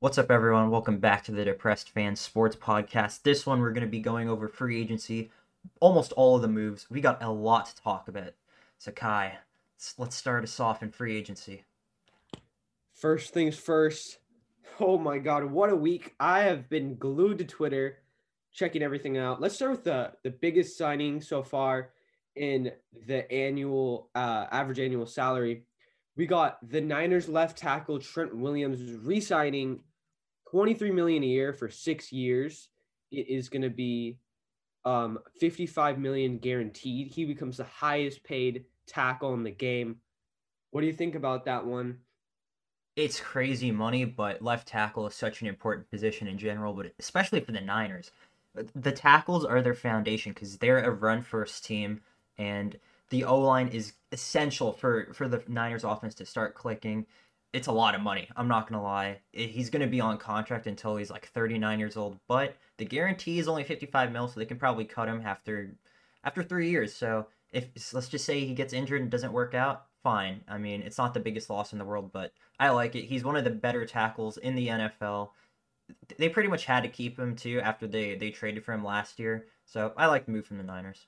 What's up, everyone? Welcome back to the Depressed Fans Sports Podcast. This one, we're going to be going over free agency, almost all of the moves. We got a lot to talk about. So, Kai, let's start us off in free agency. First things first. Oh my God, what a week! I have been glued to Twitter, checking everything out. Let's start with the the biggest signing so far in the annual uh, average annual salary. We got the Niners left tackle Trent Williams re-signing 23 million a year for six years. It is going to be um, 55 million guaranteed. He becomes the highest paid tackle in the game. What do you think about that one? It's crazy money, but left tackle is such an important position in general, but especially for the Niners. The tackles are their foundation because they're a run first team, and the O line is essential for, for the Niners offense to start clicking it's a lot of money. I'm not gonna lie. He's gonna be on contract until he's like 39 years old, but the guarantee is only 55 mil, so they can probably cut him after after three years. So if let's just say he gets injured and doesn't work out, fine. I mean, it's not the biggest loss in the world, but I like it. He's one of the better tackles in the NFL. They pretty much had to keep him too after they they traded for him last year. So I like the move from the Niners.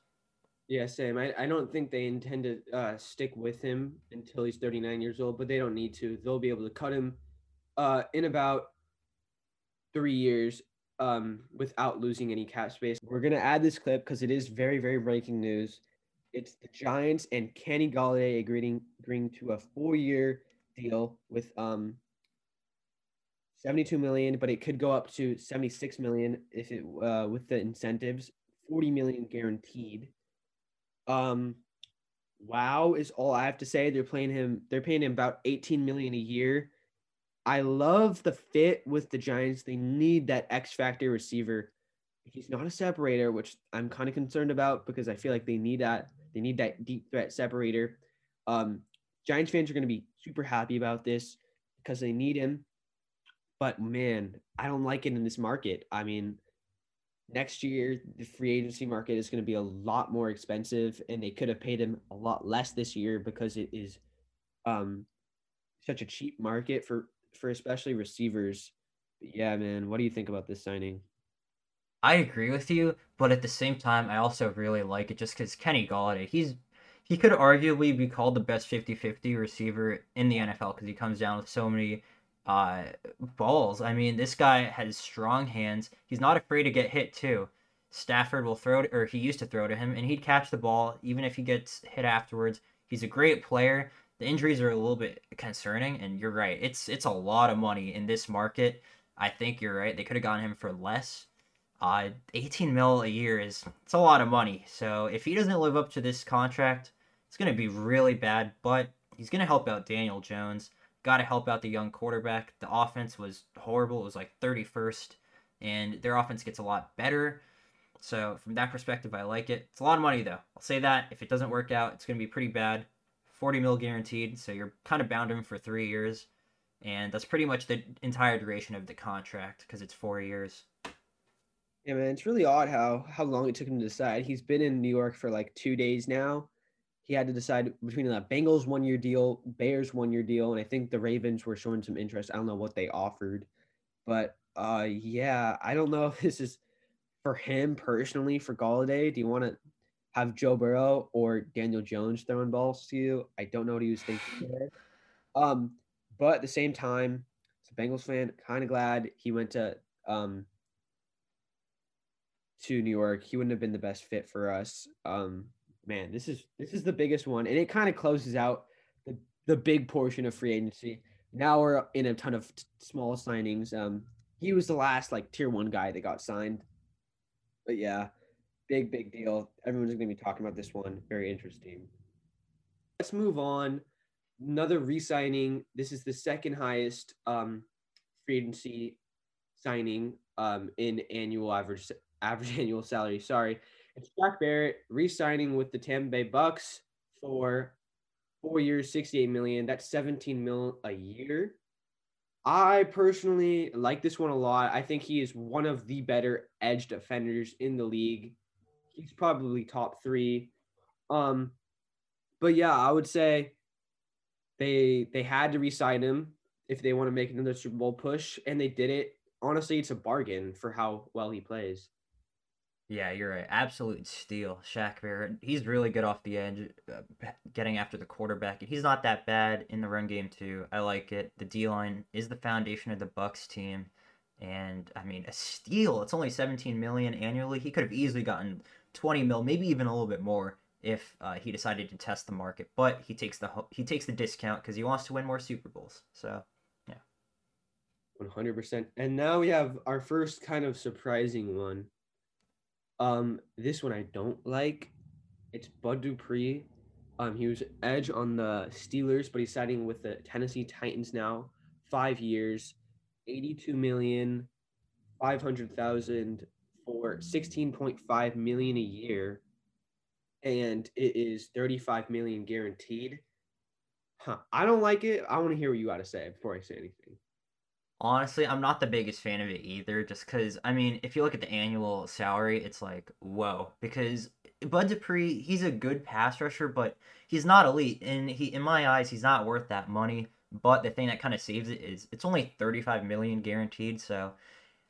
Yeah, same. I, I don't think they intend to uh, stick with him until he's 39 years old, but they don't need to. They'll be able to cut him uh, in about three years um, without losing any cap space. We're going to add this clip because it is very, very breaking news. It's the Giants and Kenny Golladay agreeing, agreeing to a four year deal with um, 72 million, but it could go up to 76 million if it uh, with the incentives, 40 million guaranteed. Um, wow is all I have to say. They're playing him. They're paying him about 18 million a year. I love the fit with the Giants. They need that X factor receiver. He's not a separator, which I'm kind of concerned about because I feel like they need that. They need that deep threat separator. Um, Giants fans are going to be super happy about this because they need him. But man, I don't like it in this market. I mean, next year the free agency market is going to be a lot more expensive and they could have paid him a lot less this year because it is um such a cheap market for for especially receivers. But yeah man what do you think about this signing? I agree with you but at the same time i also really like it just because kenny Golladay he's he could arguably be called the best 50-50 receiver in the nfl because he comes down with so many uh, balls. I mean, this guy has strong hands. He's not afraid to get hit too. Stafford will throw, to, or he used to throw to him, and he'd catch the ball even if he gets hit afterwards. He's a great player. The injuries are a little bit concerning, and you're right. It's it's a lot of money in this market. I think you're right. They could have gotten him for less. Uh, 18 mil a year is it's a lot of money. So if he doesn't live up to this contract, it's gonna be really bad. But he's gonna help out Daniel Jones got to help out the young quarterback. The offense was horrible. It was like 31st, and their offense gets a lot better. So from that perspective, I like it. It's a lot of money though. I'll say that if it doesn't work out, it's going to be pretty bad. 40 mil guaranteed, so you're kind of bound him for three years, and that's pretty much the entire duration of the contract because it's four years. Yeah, man, it's really odd how how long it took him to decide. He's been in New York for like two days now, he had to decide between the Bengals one year deal, Bears one year deal, and I think the Ravens were showing some interest. I don't know what they offered, but uh, yeah, I don't know if this is for him personally for Golladay. Do you want to have Joe Burrow or Daniel Jones throwing balls to you? I don't know what he was thinking there. Um, but at the same time, as a Bengals fan, kind of glad he went to um to New York. He wouldn't have been the best fit for us. Um, man, this is this is the biggest one, and it kind of closes out the the big portion of free agency. Now we're in a ton of t- small signings. Um, he was the last like tier one guy that got signed, but yeah, big big deal. Everyone's to be talking about this one. Very interesting. Let's move on. Another re-signing. This is the second highest um, free agency signing um, in annual average average annual salary. Sorry, it's Shaq Barrett re-signing with the Tampa Bay Bucks for four years, 68 million. That's 17 mil a year. I personally like this one a lot. I think he is one of the better edge defenders in the league. He's probably top three. Um, but yeah, I would say they they had to re-sign him. if they want to make another Super Bowl push, and they did it. Honestly, it's a bargain for how well he plays. Yeah, you're right. Absolute steal, Shaq Barrett. He's really good off the edge, uh, getting after the quarterback. He's not that bad in the run game too. I like it. The D line is the foundation of the Bucks team, and I mean a steal. It's only 17 million annually. He could have easily gotten 20 mil, maybe even a little bit more if uh, he decided to test the market. But he takes the he takes the discount because he wants to win more Super Bowls. So, yeah, 100%. And now we have our first kind of surprising one. Um, this one I don't like. It's Bud Dupree. Um, he was edge on the Steelers, but he's signing with the Tennessee Titans now. Five years, 82 million, 500,000 for 16.5 million a year and it is 35 million guaranteed. Huh. I don't like it. I want to hear what you got to say before I say anything. Honestly, I'm not the biggest fan of it either, just because, I mean, if you look at the annual salary, it's like, whoa. Because Bud Dupree, he's a good pass rusher, but he's not elite. And he, in my eyes, he's not worth that money. But the thing that kind of saves it is it's only 35 million guaranteed. So,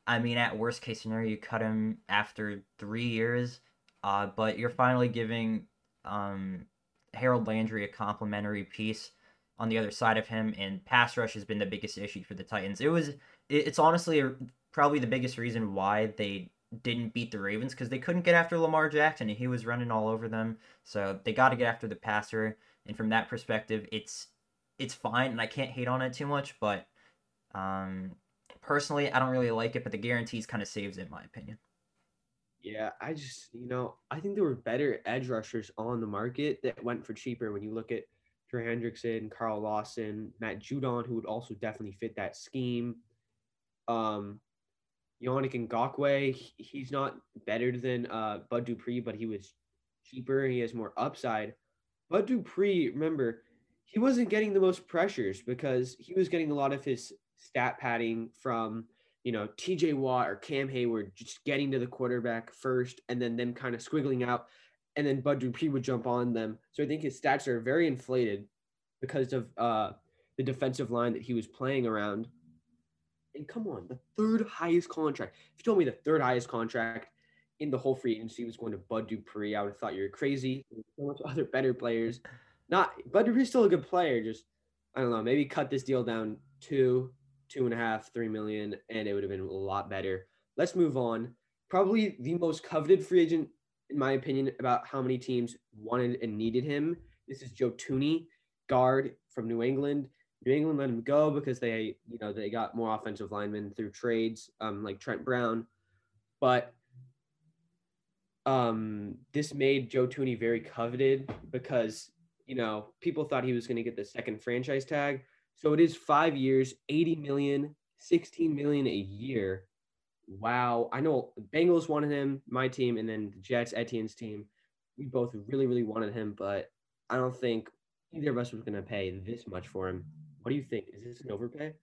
I mean, at worst case scenario, you cut him after three years uh, but you're finally giving um, Harold Landry a complimentary piece on the other side of him, and pass rush has been the biggest issue for the Titans. It was, it's honestly probably the biggest reason why they didn't beat the Ravens because they couldn't get after Lamar Jackson and he was running all over them. So they got to get after the passer, and from that perspective, it's it's fine, and I can't hate on it too much. But um, personally, I don't really like it, but the guarantees kind of saves it, in my opinion. Yeah, I just, you know, I think there were better edge rushers on the market that went for cheaper when you look at Trey Hendrickson, Carl Lawson, Matt Judon, who would also definitely fit that scheme. Um, Yannick Ngakoue, he's not better than uh, Bud Dupree, but he was cheaper. He has more upside. Bud Dupree, remember, he wasn't getting the most pressures because he was getting a lot of his stat padding from – you know, TJ Watt or Cam Heyward just getting to the quarterback first and then them kind of squiggling out. And then Bud Dupree would jump on them. So I think his stats are very inflated because of uh, the defensive line that he was playing around. And come on, the third highest contract. If you told me the third highest contract in the whole free agency was going to Bud Dupree, I would have thought you were crazy. So much other better players. Not Bud Dupree's still a good player. Just I don't know, maybe cut this deal down to two and a half, three million, and it would have been a lot better. Let's move on. Probably the most coveted free agent, in my opinion, about how many teams wanted and needed him. This is Joe Thuney, guard from New England. New England let him go because they, you know, they got more offensive linemen through trades, um, like Trent Brown. But um, this made Joe Thuney very coveted because, you know, people thought he was going to get the second franchise tag. So it is five years, 80 million, 16 million a year. Wow. I know Bengals wanted him, my team, and then the Jets, Etienne's team. We both really, really wanted him, but I don't think either of us was going to pay this much for him. What do you think? Is this an overpay?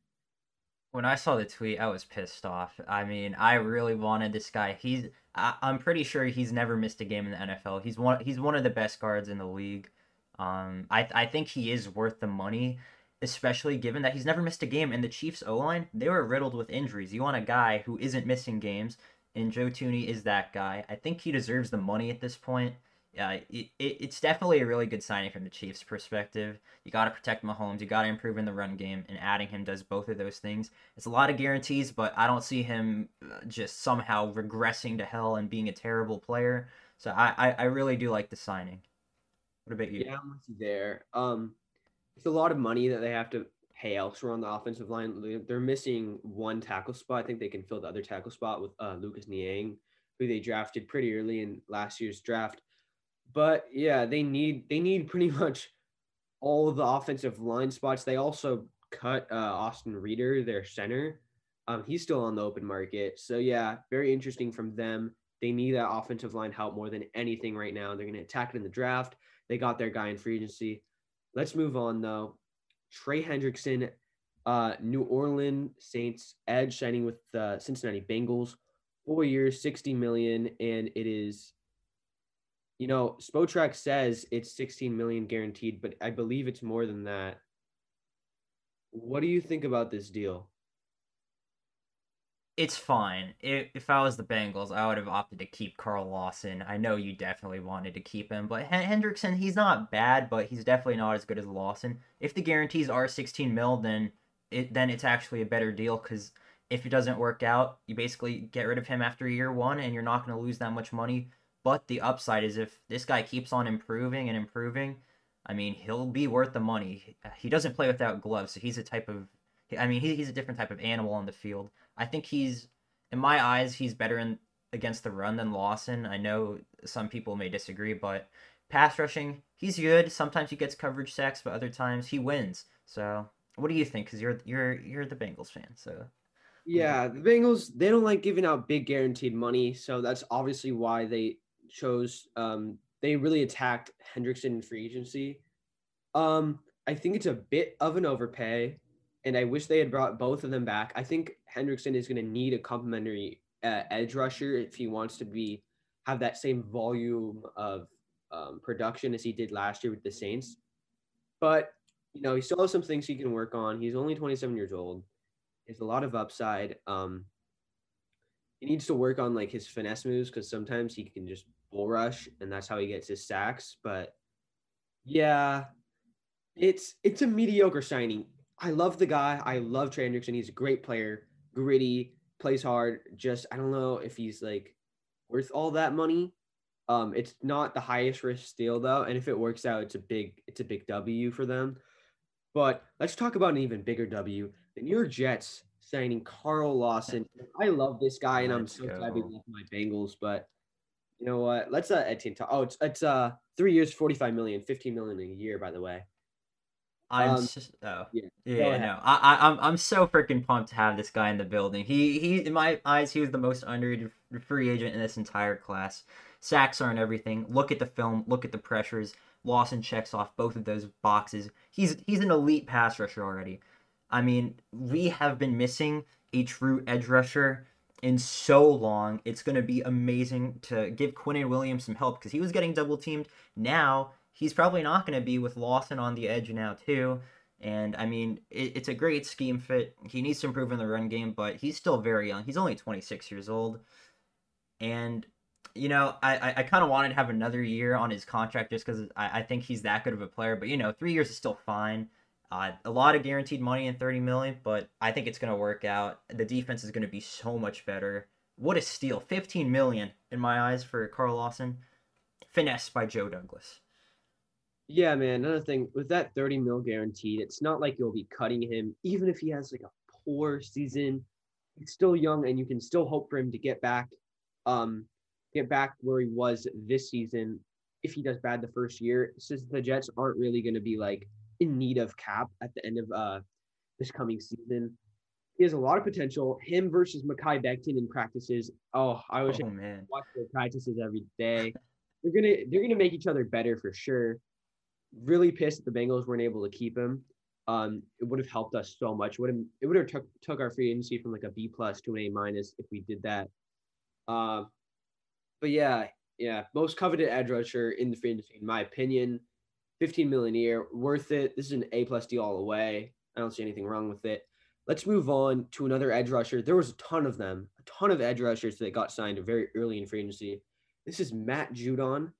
When I saw the tweet, I was pissed off. I mean, I really wanted this guy. He's, I, am pretty sure he's never missed a game in the NFL. He's one, he's one of the best guards in the league. Um, I, I think he is worth the money especially given that he's never missed a game. And the Chiefs O line, they were riddled with injuries. You want a guy who isn't missing games, and Joe Thuney is that guy. I think he deserves the money at this point. Yeah, it, it, it's definitely a really good signing from the Chiefs' perspective. You got to protect Mahomes. You got to improve in the run game, and adding him does both of those things. It's a lot of guarantees, but I don't see him uh, just somehow regressing to hell and being a terrible player. So I, I, I really do like the signing. What about you? Yeah, I'm with you there. Um, it's a lot of money that they have to pay elsewhere on the offensive line. They're missing one tackle spot. I think they can fill the other tackle spot with uh, Lucas Niang, who they drafted pretty early in last year's draft. But yeah, they need they need pretty much all the offensive line spots. They also cut uh, Austin Reiter, their center. Um, he's still on the open market. So yeah, very interesting from them. They need that offensive line help more than anything right now. They're going to attack it in the draft. They got their guy in free agency. Let's move on though. Trey Hendrickson, uh, New Orleans Saints edge signing with the Cincinnati Bengals, four years, sixty million, and it is. You know, Spotrac says it's 16 million guaranteed, but I believe it's more than that. What do you think about this deal? It's fine. If, if I was the Bengals, I would have opted to keep Carl Lawson. I know you definitely wanted to keep him, but Hendrickson, he's not bad, but he's definitely not as good as Lawson. If the guarantees are 16 mil, then it then it's actually a better deal because if it doesn't work out, you basically get rid of him after year one, and you're not going to lose that much money. But the upside is if this guy keeps on improving and improving, I mean, he'll be worth the money. He doesn't play without gloves, so he's a type of, I mean, he, he's a different type of animal on the field. I think he's, in my eyes, he's better in against the run than Lawson. I know some people may disagree, but pass rushing, he's good. Sometimes he gets coverage sacks, but other times he wins. So, what do you think? Because you're you're you're the Bengals fan, so. Yeah, the Bengals they don't like giving out big guaranteed money, so that's obviously why they chose. Um, they really attacked Hendrickson in free agency. Um, I think it's a bit of an overpay and I wish they had brought both of them back. I think Hendrickson is going to need a complementary uh, edge rusher if he wants to be have that same volume of um, production as he did last year with the Saints. But you know, he still has some things he can work on. He's only 27 years old. There's a lot of upside. Um, he needs to work on like his finesse moves because sometimes he can just bull rush, and that's how he gets his sacks. But yeah, it's it's a mediocre signing. I love the guy. I love Trey Hendrickson. He's a great player, gritty, plays hard. Just I don't know if he's like worth all that money. Um, it's not the highest risk deal though, and if it works out, it's a big it's a big W for them. But let's talk about an even bigger W. The New York Jets signing Carl Lawson. I love this guy, and I'm so glad we left my Bengals. But you know what? Let's uh Etienne talk. Oh, it's it's uh three years, 45 million, 15 million a year, by the way. I'm um, just, oh yeah, yeah no, I, I I'm I'm so freaking pumped to have this guy in the building. He he in my eyes he was the most underrated free agent in this entire class. Sacks aren't everything. Look at the film. Look at the pressures. Lawson checks off both of those boxes. He's he's an elite pass rusher already. I mean, we have been missing a true edge rusher in so long. It's going to be amazing to give Quinnen Williams some help because he was getting double teamed. Now he's probably not going to be with Lawson on the edge now too. And I mean, it, it's a great scheme fit. He needs to improve in the run game, but he's still very young. He's only 26 years old. And, you know, I, I, kind of wanted to have another year on his contract just because I, I think he's that good of a player. But, you know, three years is still fine. Uh, a lot of guaranteed money in 30 million, but I think it's going to work out. The defense is going to be so much better. What a steal. 15 million in my eyes for Carl Lawson. Finesse by Joe Douglas. Yeah, man. Another thing with that 30 mil guaranteed, it's not like you'll be cutting him, even if he has like a poor season. He's still young, and you can still hope for him to get back, um, get back where he was this season. If he does bad the first year, since the Jets aren't really going to be like in need of cap at the end of uh this coming season, he has a lot of potential. Him versus Mekhi Becton in practices. Oh, I wish oh, I man. watch their practices every day. they're gonna they're gonna make each other better for sure really pissed that the Bengals weren't able to keep him. Um, it would have helped us so much. Would have it would have took took our free agency from like a B plus to an A minus if we did that. Uh, but yeah, yeah, most coveted edge rusher in the free agency, in my opinion. 15 million a year, worth it. This is an A plus deal all the way. I don't see anything wrong with it. Let's move on to another edge rusher. There was a ton of them, a ton of edge rushers that got signed very early in free agency. This is Matt Judon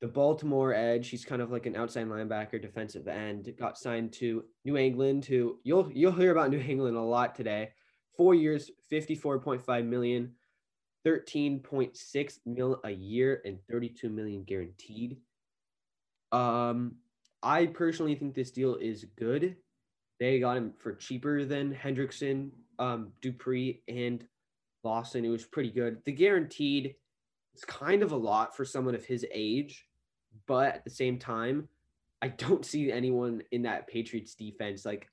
the Baltimore edge. He's kind of like an outside linebacker, defensive end. Got signed to New England. Who you'll you'll hear about New England a lot today. Four years, fifty four point five million, thirteen point six mil a year, and thirty two million guaranteed. Um, I personally think this deal is good. They got him for cheaper than Hendrickson, um, Dupree, and Lawson. It was pretty good. The guaranteed. It's kind of a lot for someone of his age but at the same time, I don't see anyone in that Patriots defense like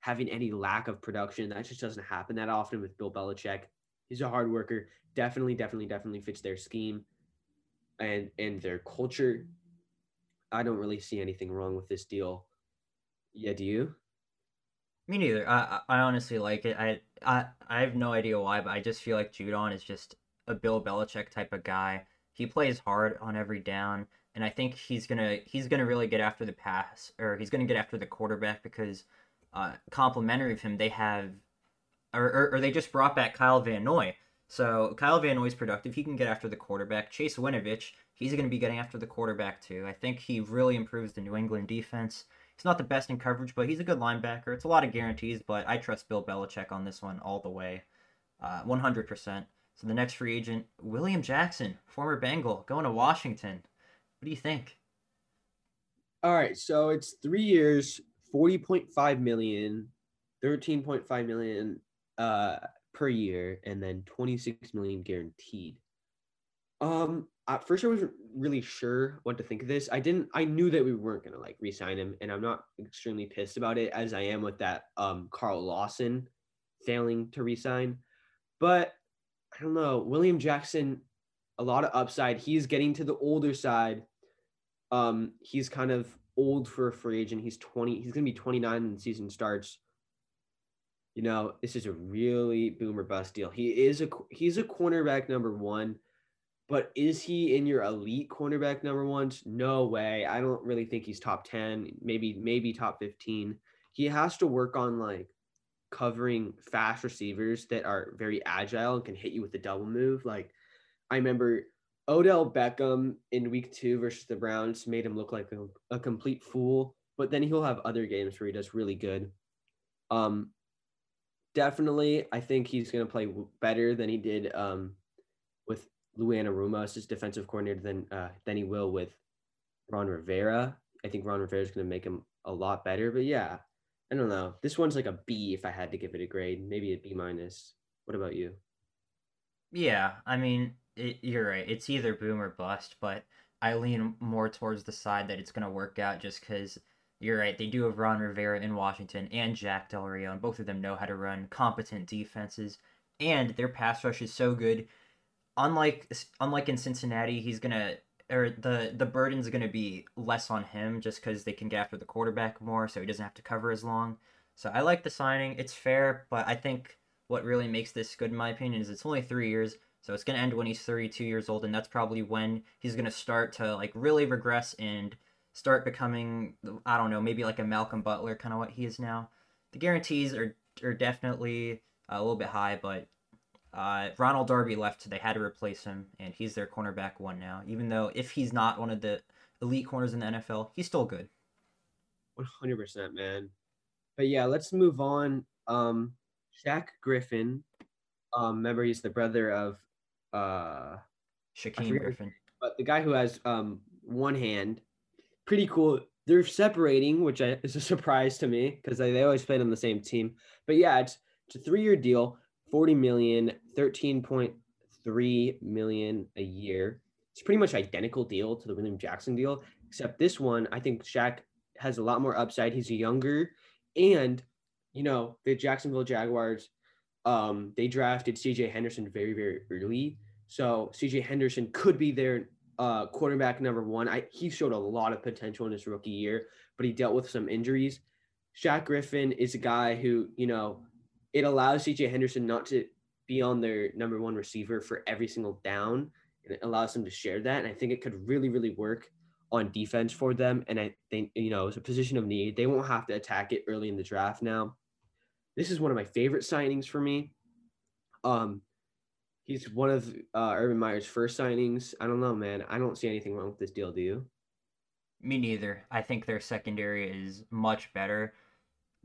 having any lack of production. That just doesn't happen that often with Bill Belichick. He's a hard worker. Definitely, definitely, definitely fits their scheme and and their culture. I don't really see anything wrong with this deal. Yeah, do you? Me neither. I I honestly like it. I I I have no idea why, but I just feel like Judon is just a Bill Belichick type of guy. He plays hard on every down and I think he's gonna he's gonna really get after the pass or he's gonna get after the quarterback because uh, complimentary of him, they have, or, or, or they just brought back Kyle Van Noy. So Kyle Van Noy's productive. He can get after the quarterback. Chase Winovich, he's going to be getting after the quarterback too. I think he really improves the New England defense. He's not the best in coverage, but he's a good linebacker. It's a lot of guarantees, but I trust Bill Belichick on this one all the way, uh, 100%. So the next free agent, William Jackson, former Bengal, going to Washington. What do you think? All right, so it's three years, 40.5 million, 13.5 million uh, per year, and then 26 million guaranteed. Um, at first I wasn't really sure what to think of this. I didn't. I knew that we weren't gonna like re-sign him, and I'm not extremely pissed about it as I am with that um Carl Lawson failing to resign. But I don't know. William Jackson, a lot of upside. He's getting to the older side. Um, he's kind of old for a free agent. He's 20. He's gonna be 29 when the season starts. You know, this is a really boomer bust deal. He is a he's a cornerback number one but is he in your elite cornerback number ones? No way. I don't really think he's top 10, maybe, maybe top 15. He has to work on like covering fast receivers that are very agile and can hit you with a double move. Like I remember Odell Beckham in week two versus the Browns made him look like a, a complete fool, but then he'll have other games where he does really good. Um, definitely, I think he's going to play better than he did um, with Lou Anarumo as his defensive coordinator than uh, than he will with Ron Rivera. I think Ron Rivera is going to make him a lot better. But yeah, I don't know. This one's like a B if I had to give it a grade, maybe a B minus. What about you? Yeah, I mean, it, you're right. It's either boom or bust, but I lean more towards the side that it's going to work out just because you're right. They do have Ron Rivera in Washington and Jack Del Rio, and both of them know how to run competent defenses. And their pass rush is so good unlike unlike in Cincinnati, he's gonna or the the burden's gonna be less on him just because they can get after the quarterback more, so he doesn't have to cover as long. So I like the signing. It's fair, but I think what really makes this good, in my opinion, is it's only three years. So it's gonna end when he's 32 years old, and that's probably when he's gonna start to like really regress and start becoming I don't know maybe like a Malcolm Butler kind of what he is now. The guarantees are are definitely a little bit high, but uh, Ronald Darby left, so they had to replace him, and he's their cornerback one now. Even though if he's not one of the elite corners in the NFL, he's still good. One hundred percent, man. But yeah, let's move on. Um, Shaq Griffin. Um, remember he's the brother of uh, Shaquem Griffin. But the guy who has um one hand, pretty cool. They're separating, which is a surprise to me because they, they always played on the same team. But yeah, it's it's a three year deal. 40 million, 13.3 million a year. It's pretty much identical deal to the William Jackson deal, except this one, I think Shaq has a lot more upside. He's younger, and you know the Jacksonville Jaguars, um, they drafted C.J. Henderson very very early, so C.J. Henderson could be their uh, quarterback number one. I he showed a lot of potential in his rookie year, but he dealt with some injuries. Shaq Griffin is a guy who you know it allows CJ Henderson not to be on their number one receiver for every single down. And it allows them to share that. And I think it could really, really work on defense for them. And I think, you know, it's a position of need. They won't have to attack it early in the draft now. This is one of my favorite signings for me. Um, he's one of uh, Urban Meyer's first signings. I don't know, man. I don't see anything wrong with this deal. Do you? Me neither. I think their secondary is much better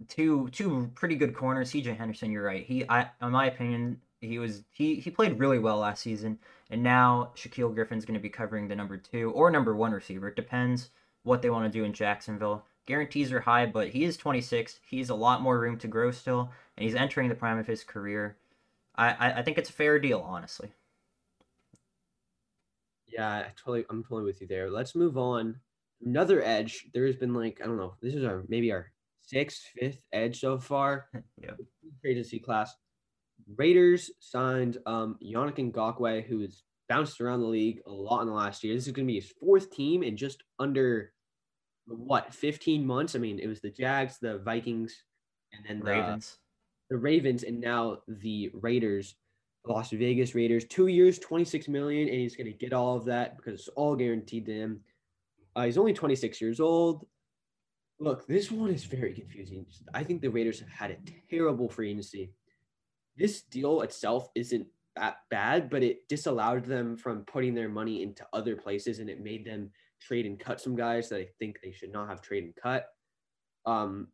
two two pretty good corners. CJ Henderson, you're right. He, I, in my opinion, he was he he played really well last season, and now Shaquill Griffin's going to be covering the number two or number one receiver. It depends what they want to do in Jacksonville. Guarantees are high, but he is 26. He's a lot more room to grow still, and he's entering the prime of his career. I I, I think it's a fair deal, honestly. Yeah, I totally. I'm totally with you there. Let's move on. Another edge. There has been like I don't know. This is our maybe our sixth, fifth edge so far. yeah. Agency class. Raiders signed um Yannick Ngakoue, who has bounced around the league a lot in the last year. This is going to be his fourth team in just under what 15 months. I mean, it was the Jags, the Vikings, and then the Ravens. The Ravens, and now the Raiders, Las Vegas Raiders. Two years, 26 million, and he's going to get all of that because it's all guaranteed to him. Uh, he's only 26 years old. Look, this one is very confusing. I think the Raiders have had a terrible free agency. This deal itself isn't that bad, but it disallowed them from putting their money into other places and it made them trade and cut some guys that I think they should not have trade and cut. Um,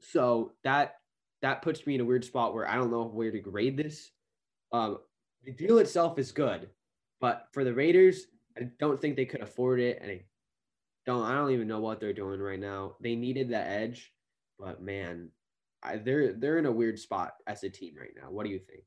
so that that puts me in a weird spot where I don't know where to grade this. Um, the deal itself is good, but for the Raiders, I don't think they could afford it, and I don't. I don't even know what they're doing right now. They needed that edge, but man, I, they're they're in a weird spot as a team right now. What do you think?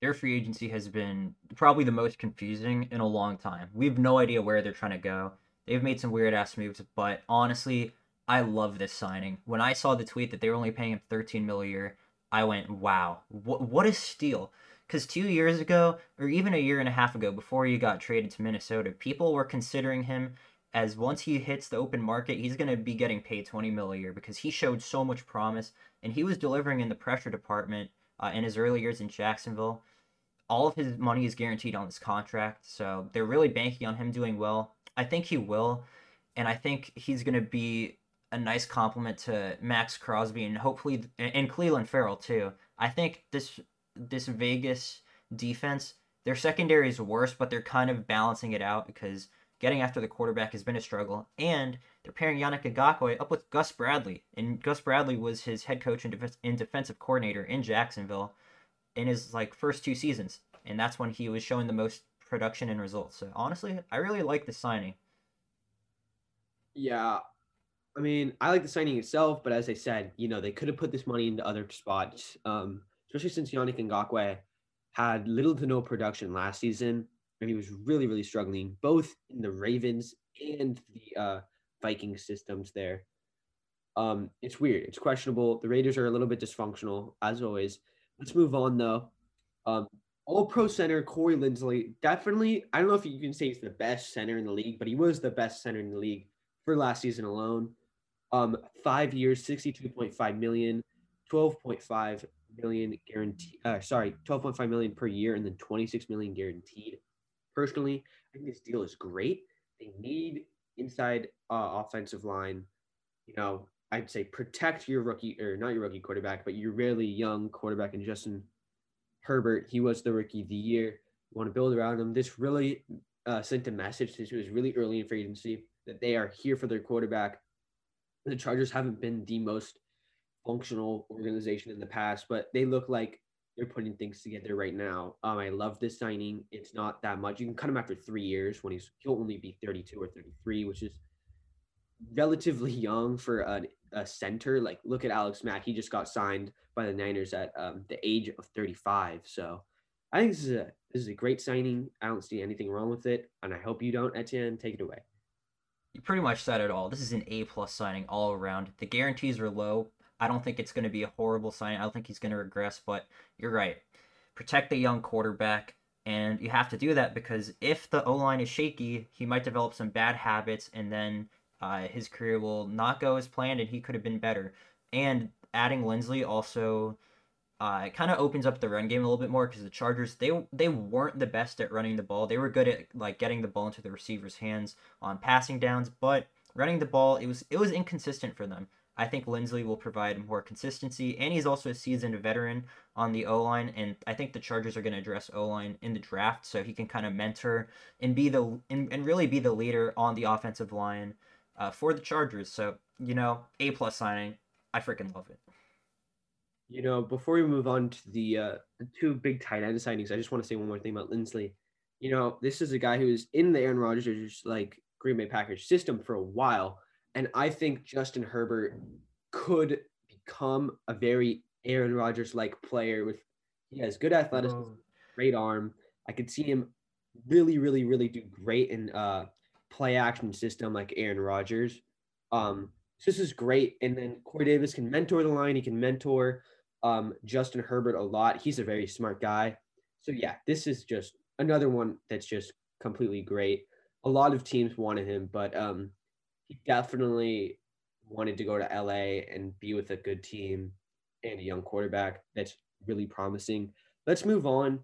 Their free agency has been probably the most confusing in a long time. We have no idea where they're trying to go. They've made some weird ass moves, but honestly, I love this signing. When I saw the tweet that they were only paying him 13 mil a year, I went, "Wow, what what a steal!" Because two years ago, or even a year and a half ago, before he got traded to Minnesota, people were considering him as once he hits the open market, he's going to be getting paid 20 mil a year because he showed so much promise and he was delivering in the pressure department uh, in his early years in Jacksonville. All of his money is guaranteed on his contract, so they're really banking on him doing well. I think he will, and I think he's going to be a nice compliment to Maxx Crosby and hopefully and Clelin Ferrell too. I think this this Vegas defense, their secondary is worse, but they're kind of balancing it out because getting after the quarterback has been a struggle. And they're pairing Yannick Ngakoue up with Gus Bradley, and Gus Bradley was his head coach and, def- and defensive coordinator in Jacksonville in his like first two seasons, and that's when he was showing the most production and results. So honestly, I really like the signing. Yeah, I mean, I like the signing itself, but as I said, you know, they could have put this money into other spots, um, especially since Yannick Ngakoue had little to no production last season, and he was really, really struggling both in the Ravens and the uh, Viking systems there. Um, it's weird. It's questionable. The Raiders are a little bit dysfunctional, as always. Let's move on, though. Um, all pro center Corey Linsley, definitely, I don't know if you can say he's the best center in the league, but he was the best center in the league for last season alone. Um, five years, 62.5 million, 12.5 million guaranteed. Uh, sorry, 12.5 million per year, and then 26 million guaranteed. Personally, I think this deal is great. They need inside uh, offensive line. You know, I'd say protect your rookie or not your rookie quarterback, but your really young quarterback and Justin Herbert. He was the rookie of the year. You want to build around him. This really uh, sent a message. This was really early in free agency that they are here for their quarterback the Chargers haven't been the most functional organization in the past, but they look like they're putting things together right now. Um, I love this signing. It's not that much. You can cut him after three years when he's he'll only be 32 or 33, which is relatively young for a, a center. Like look at Alex Mack. He just got signed by the Niners at um, the age of 35. So I think this is a this is a great signing. I don't see anything wrong with it, and I hope you don't, Etienne. Take it away. You pretty much said it all. This is an A plus signing all around. The guarantees are low. I don't think it's going to be a horrible signing. I don't think he's going to regress, but you're right. Protect the young quarterback, and you have to do that because if the O line is shaky, he might develop some bad habits, and then uh, his career will not go as planned, and he could have been better. And adding Linsley also uh, it kind of opens up the run game a little bit more because the Chargers they they weren't the best at running the ball. They were good at like getting the ball into the receiver's hands on passing downs, but running the ball it was it was inconsistent for them. I think Linsley will provide more consistency, and he's also a seasoned veteran on the O line. And I think the Chargers are going to address O line in the draft, so he can kind of mentor and be the and, and really be the leader on the offensive line uh, for the Chargers. So you know, A plus signing, I freaking love it. You know, before we move on to the, uh, the two big tight end signings, I just want to say one more thing about Linsley. You know, this is a guy who's in the Aaron Rodgers like Green Bay Packers system for a while, and I think Justin Herbert could become a very Aaron Rodgers like player. With he has good athleticism, oh. great arm. I could see him really, really, really do great in uh, play action system like Aaron Rodgers. Um, so this is great. And then Corey Davis can mentor the line. He can mentor um, Justin Herbert a lot. He's a very smart guy. So yeah, this is just another one that's just completely great. A lot of teams wanted him, but um, he definitely wanted to go to LA and be with a good team and a young quarterback that's really promising. Let's move on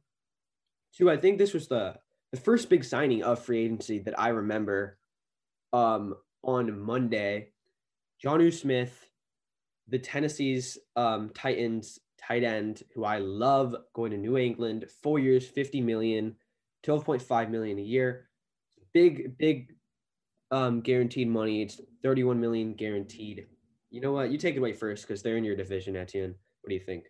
to I think this was the the first big signing of free agency that I remember um, on Monday. Jonnu Smith, the Tennessee's um, Titans tight end, who I love, going to New England, four years, 50 million, 12.5 million a year. Big, big um, guaranteed money. It's 31 million guaranteed. You know what? You take it away first because they're in your division, Etienne. What do you think?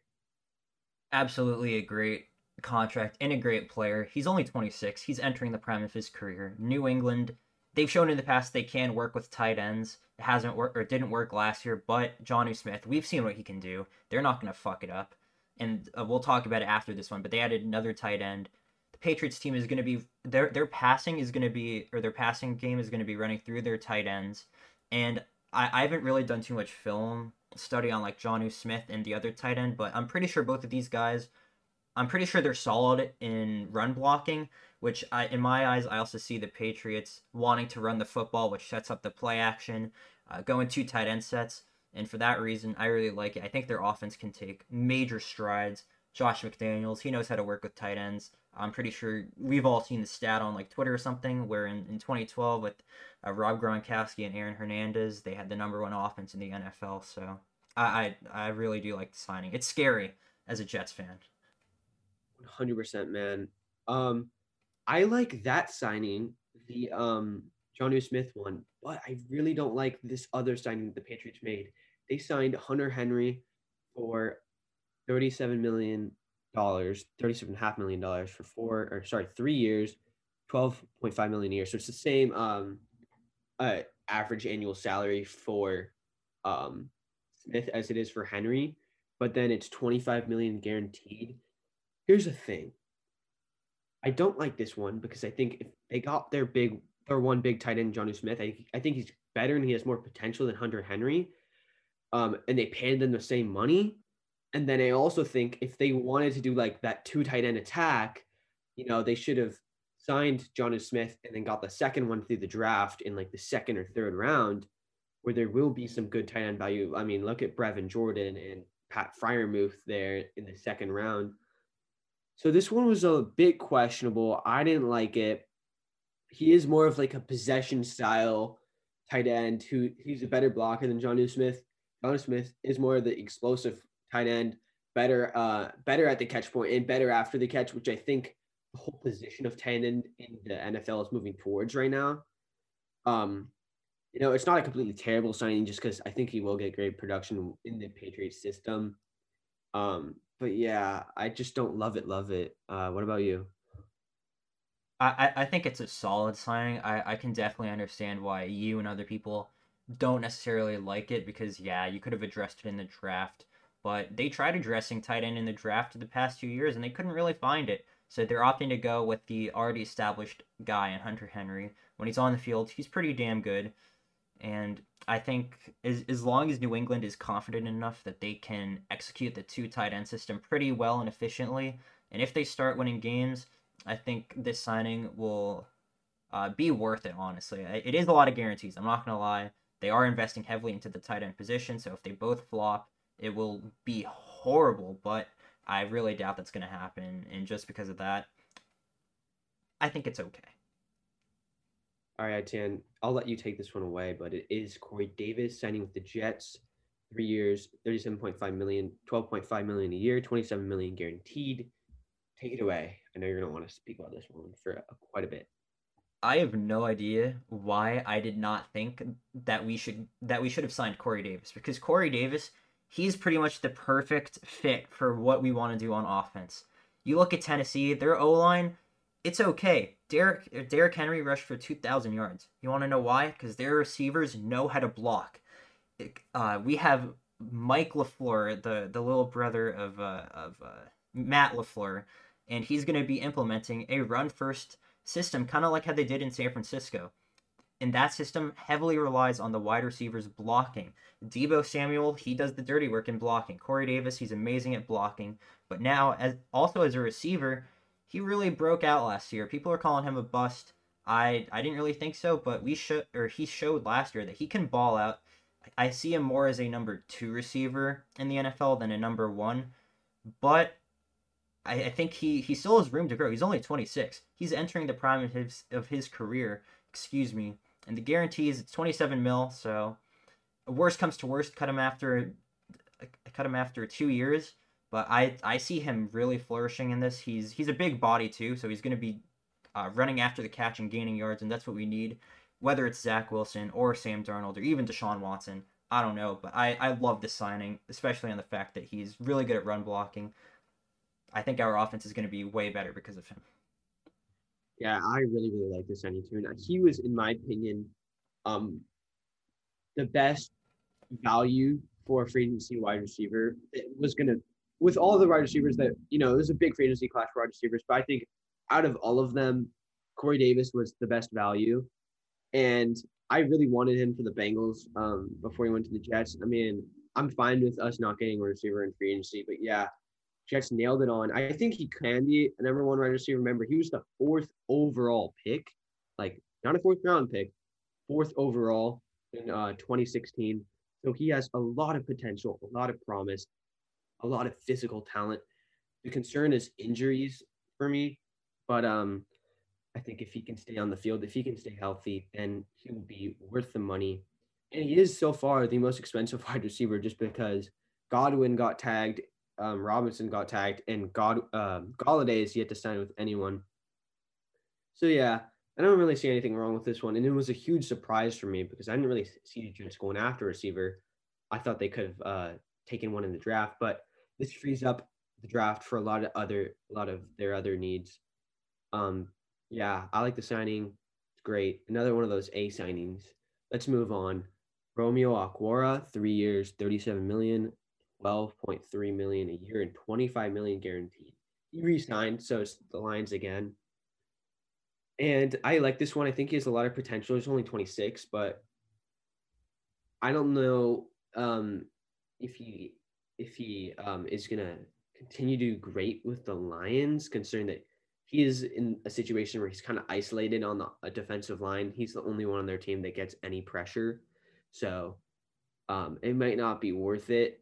Absolutely a great contract and a great player. He's only 26. He's entering the prime of his career. New England, they've shown in the past they can work with tight ends. It hasn't worked or didn't work last year, but Jonnu Smith, we've seen what he can do. They're not going to fuck it up. And uh, we'll talk about it after this one, but they added another tight end. The Patriots team is going to be their their passing is going to be or their passing game is going to be running through their tight ends. And I, I haven't really done too much film study on like Jonnu Smith and the other tight end, but I'm pretty sure both of these guys I'm pretty sure they're solid in run blocking, which I, in my eyes, I also see the Patriots wanting to run the football, which sets up the play action, uh, going two tight end sets. And for that reason, I really like it. I think their offense can take major strides. Josh McDaniels, he knows how to work with tight ends. I'm pretty sure we've all seen the stat on like Twitter or something where in, in 2012 with uh, Rob Gronkowski and Aaron Hernandez, they had the number one offense in the NFL. So I, I, I really do like the signing. It's scary as a Jets fan. 100% man. Um, I like that signing, the um Jonnu Smith one, but I really don't like this other signing that the Patriots made. They signed Hunter Henry for thirty-seven million dollars, thirty-seven and a half million dollars for four or sorry, three years, twelve point five million a year. So it's the same um uh average annual salary for um Smith as it is for Henry, but then it's 25 million guaranteed here's the thing. I don't like this one because I think if they got their big their one big tight end, Johnny Smith, I, I think he's better and he has more potential than Hunter Henry. Um, and they paid them the same money. And then I also think if they wanted to do like that two tight end attack, you know, they should have signed Johnny Smith and then got the second one through the draft in like the second or third round, where there will be some good tight end value. I mean, look at Brevin Jordan and Pat Freiermuth there in the second round. So this one was a bit questionable. I didn't like it. He is more of like a possession style tight end who he's a better blocker than Jonnu Smith. Jonnu Smith is more of the explosive tight end, better uh better at the catch point and better after the catch, which I think the whole position of tight end in the NFL is moving towards right now. Um, you know, it's not a completely terrible signing just because I think he will get great production in the Patriots system. Um, but yeah, I just don't love it. Love it. Uh, what about you? I, I think it's a solid signing. I, I can definitely understand why you and other people don't necessarily like it because yeah, you could have addressed it in the draft, but they tried addressing tight end in the draft the past two years and they couldn't really find it. So they're opting to go with the already established guy in Hunter Henry. When he's on the field, he's pretty damn good. And I think as, as long as New England is confident enough that they can execute the two tight end system pretty well and efficiently, and if they start winning games, I think this signing will uh, be worth it, honestly. It is a lot of guarantees. I'm not going to lie. They are investing heavily into the tight end position, so if they both flop, it will be horrible, but I really doubt that's going to happen. And just because of that, I think it's okay. All right, Dan, I'll let you take this one away, but it is Corey Davis signing with the Jets, three years, 37.5 million, 12.5 million a year, 27 million guaranteed. Take it away. I know you're going to want to speak about this one for quite a bit. I have no idea why I did not think that we should that we should have signed Corey Davis because Corey Davis, he's pretty much the perfect fit for what we want to do on offense. You look at Tennessee, their O line, it's okay. Derrick Derrick Henry rushed for 2,000 yards. You want to know why? Because their receivers know how to block. Uh, we have Mike LaFleur, the the little brother of uh, of uh, Matt LaFleur, and he's going to be implementing a run first system, kind of like how they did in San Francisco. And that system heavily relies on the wide receivers blocking. Deebo Samuel, he does the dirty work in blocking. Corey Davis, he's amazing at blocking. But now, as also as a receiver, he really broke out last year. People are calling him a bust. I I didn't really think so, but we should or he showed last year that he can ball out. I see him more as a number two receiver in the NFL than a number one, but I, I think he he still has room to grow. He's only 26. He's entering the prime of his of his career. Excuse me. And the guarantee is it's 27 mil, so worst comes to worst, cut him after cut him after two years. But I I see him really flourishing in this. He's he's a big body too, so he's going to be uh, running after the catch and gaining yards, and that's what we need. Whether it's Zach Wilson or Sam Darnold or even Deshaun Watson, I don't know, but I I love this signing, especially on the fact that he's really good at run blocking. I think our offense is going to be way better because of him. Yeah, I really really like this signing too. He was, in my opinion, um, the best value for a free agency wide receiver. It was going to with all the wide receivers that you know, there's a big free agency class for wide receivers, but I think out of all of them, Corey Davis was the best value, and I really wanted him for the Bengals um, before he went to the Jets. I mean, I'm fine with us not getting a receiver in free agency, but yeah, Jets nailed it on. I think he can be a number one wide receiver. Remember, he was the fourth overall pick, like not a fourth round pick, fourth overall in uh, 2016. So he has a lot of potential, a lot of promise a lot of physical talent. The concern is injuries for me, but um, I think if he can stay on the field, if he can stay healthy, then he will be worth the money. And he is so far the most expensive wide receiver just because Godwin got tagged, um, Robinson got tagged, and God um, Golladay is yet to sign with anyone. So yeah, I don't really see anything wrong with this one, and it was a huge surprise for me because I didn't really see the Jets going after receiver. I thought they could have uh, taken one in the draft, but this frees up the draft for a lot of other a lot of their other needs. Um, yeah, I like the signing. It's great. Another one of those A signings. Let's move on. Romeo Okwara, three years, 37 million, 12.3 million a year, and 25 million guaranteed. He re-signed, so it's the Lions again. And I like this one. I think he has a lot of potential. He's only 26, but I don't know um, if he if he um, is going to continue to do great with the Lions, considering that he is in a situation where he's kind of isolated on the defensive line. He's the only one on their team that gets any pressure. So um, it might not be worth it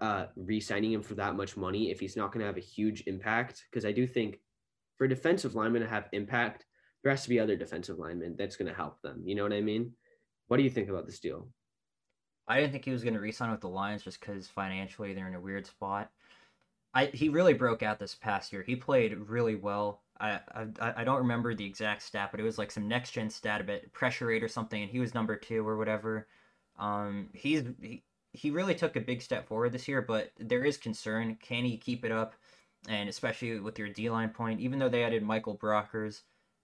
uh, re-signing him for that much money if he's not going to have a huge impact. Because I do think for a defensive lineman to have impact, there has to be other defensive linemen that's going to help them. You know what I mean? What do you think about this deal? I didn't think he was going to re-sign with the Lions just because financially they're in a weird spot. I he really broke out this past year. He played really well. I I, I don't remember the exact stat, but it was like some next gen stat about pressure rate or something, and he was number two or whatever. Um, he's he, he really took a big step forward this year, but there is concern. Can he keep it up? And especially with your D line point, even though they added Michael Brockers,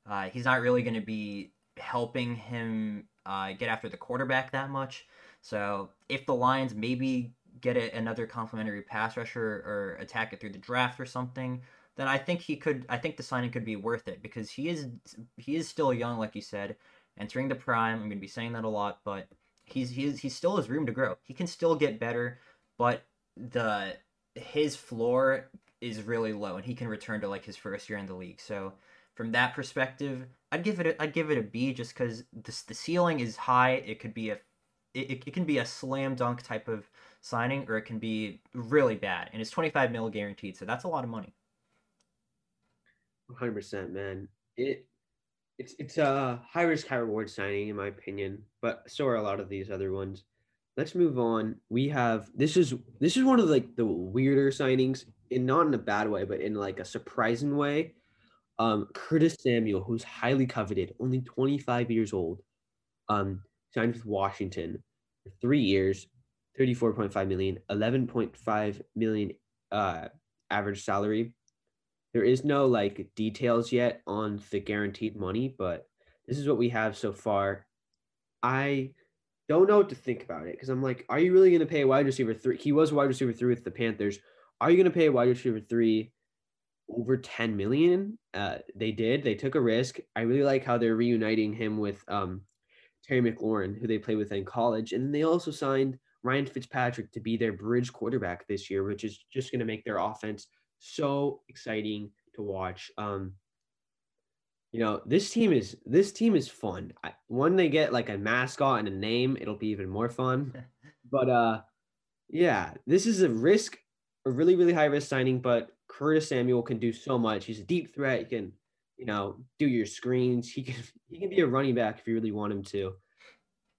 uh, he's not really going to be helping him uh, get after the quarterback that much. So if the Lions maybe get it another complimentary pass rusher or attack it through the draft or something, then I think he could. I think the signing could be worth it because he is he is still young, like you said, entering the prime. I'm going to be saying that a lot, but he's he's he still has room to grow. He can still get better, but the his floor is really low, and he can return to like his first year in the league. So from that perspective, I'd give it a, I'd give it a B just because the the ceiling is high. It could be a it, it can be a slam dunk type of signing or it can be really bad and it's 25 mil guaranteed so that's a lot of money. 100% man. It it's it's a high risk high reward signing in my opinion but so are a lot of these other ones. Let's move on. We have this is this is one of like the weirder signings in not in a bad way but in like a surprising way. Um curtis samuel who's highly coveted only 25 years old. Um signed with Washington for three years, 34.5 million, 11.5 million uh, average salary. There is no like details yet on the guaranteed money, but this is what we have so far. I don't know what to think about it because I'm like, are you really going to pay a wide receiver three? He was wide receiver three with the Panthers. Are you going to pay a wide receiver three over 10 million? Uh, they did. They took a risk. I really like how they're reuniting him with um, Terry McLaurin, who they played with in college. And they also signed Ryan Fitzpatrick to be their bridge quarterback this year, which is just going to make their offense so exciting to watch. Um, you know, this team is this team is fun. I, when they get like a mascot and a name, it'll be even more fun. but uh, yeah, this is a risk, a really really high risk signing. But Curtis Samuel can do so much. He's a deep threat. He can you know, do your screens. He can he can be a running back if you really want him to.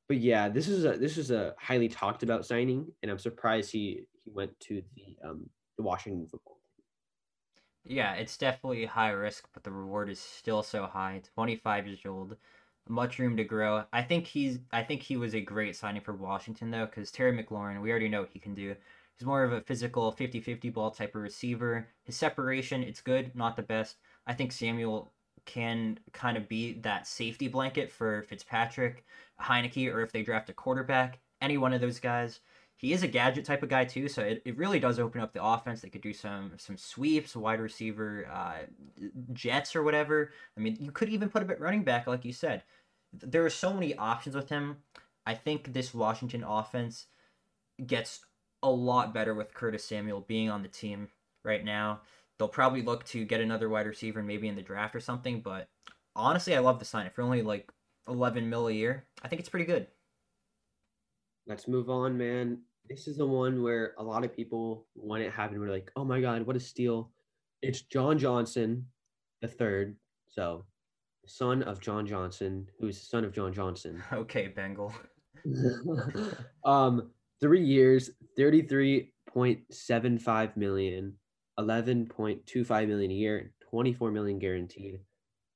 but yeah, this is a this is a highly talked about signing, and I'm surprised he he went to the um the Washington football. Yeah, it's definitely high risk, but the reward is still so high. 25 years old, much room to grow. I think he's I think he was a great signing for Washington though, because Terry McLaurin, we already know what he can do. He's more of a physical 50-50 ball type of receiver. His separation, it's good, not the best. I think Samuel can kind of be that safety blanket for Fitzpatrick, Heinicke, or if they draft a quarterback, any one of those guys. He is a gadget type of guy too, so it, it really does open up the offense. They could do some some sweeps, wide receiver, uh, jets or whatever. I mean, you could even put a bit running back, like you said. There are so many options with him. I think this Washington offense gets a lot better with Curtis Samuel being on the team right now. They'll probably look to get another wide receiver maybe in the draft or something, but honestly, I love the sign. If you're only like 11 mil a year, I think it's pretty good. Let's move on, man. This is the one where a lot of people, when it happened, were like, oh my God, what a steal. It's John Johnson, the third. So, son of John Johnson, who's the son of John Johnson. Okay, Bengal. um, three years, 33.75 million, 11.25 million a year, 24 million guaranteed.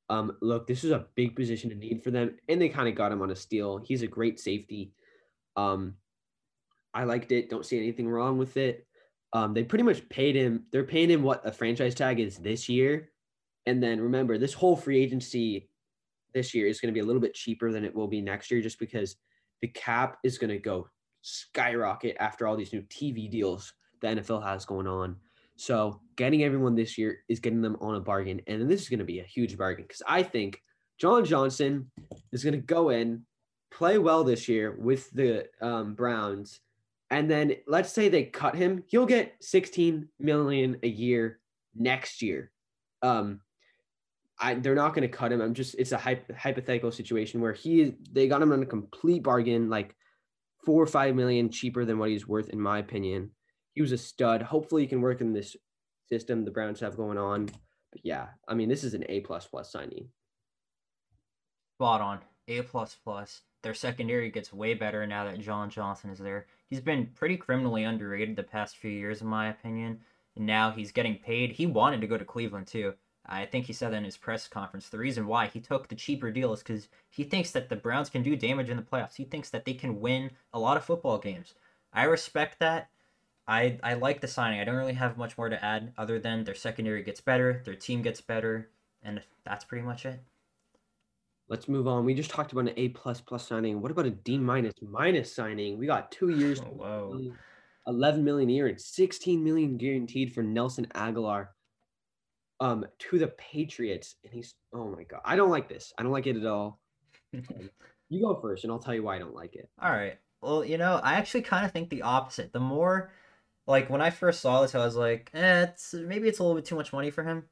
Um, look, this is a big position to need for them, and they kind of got him on a steal. He's a great safety. Um, I liked it. Don't see anything wrong with it. Um, they pretty much paid him. They're paying him what a franchise tag is this year, and then remember this whole free agency this year is going to be a little bit cheaper than it will be next year, just because the cap is going to go skyrocket after all these new TV deals the NFL has going on. So getting everyone this year is getting them on a bargain, and this is going to be a huge bargain because I think John Johnson is going to go in, play well this year with the um, Browns, and then let's say they cut him, he'll get 16 million a year next year. Um, I, they're not going to cut him. I'm just it's a hypothetical situation where he they got him on a complete bargain, like four or five million cheaper than what he's worth, in my opinion. He was a stud. Hopefully, he can work in this system the Browns have going on. But yeah, I mean, this is an A plus plus signing. Spot on. A plus plus. Their secondary gets way better now that John Johnson is there. He's been pretty criminally underrated the past few years, in my opinion. And now he's getting paid. He wanted to go to Cleveland too. I think he said that in his press conference. The reason why he took the cheaper deal is because he thinks that the Browns can do damage in the playoffs. He thinks that they can win a lot of football games. I respect that. I, I like the signing. I don't really have much more to add other than their secondary gets better, their team gets better, and that's pretty much it. Let's move on. We just talked about an A plus plus signing. What about a D minus minus signing? We got two years, oh, whoa. 11 million a year and 16 million guaranteed for Nelson Agholor um to the Patriots, and he's oh my god, I don't like this. I don't like it at all. you go first, and I'll tell you why I don't like it. All right. Well, you know, I actually kind of think the opposite. The more, like when I first saw this, I was like, eh, it's maybe it's a little bit too much money for him.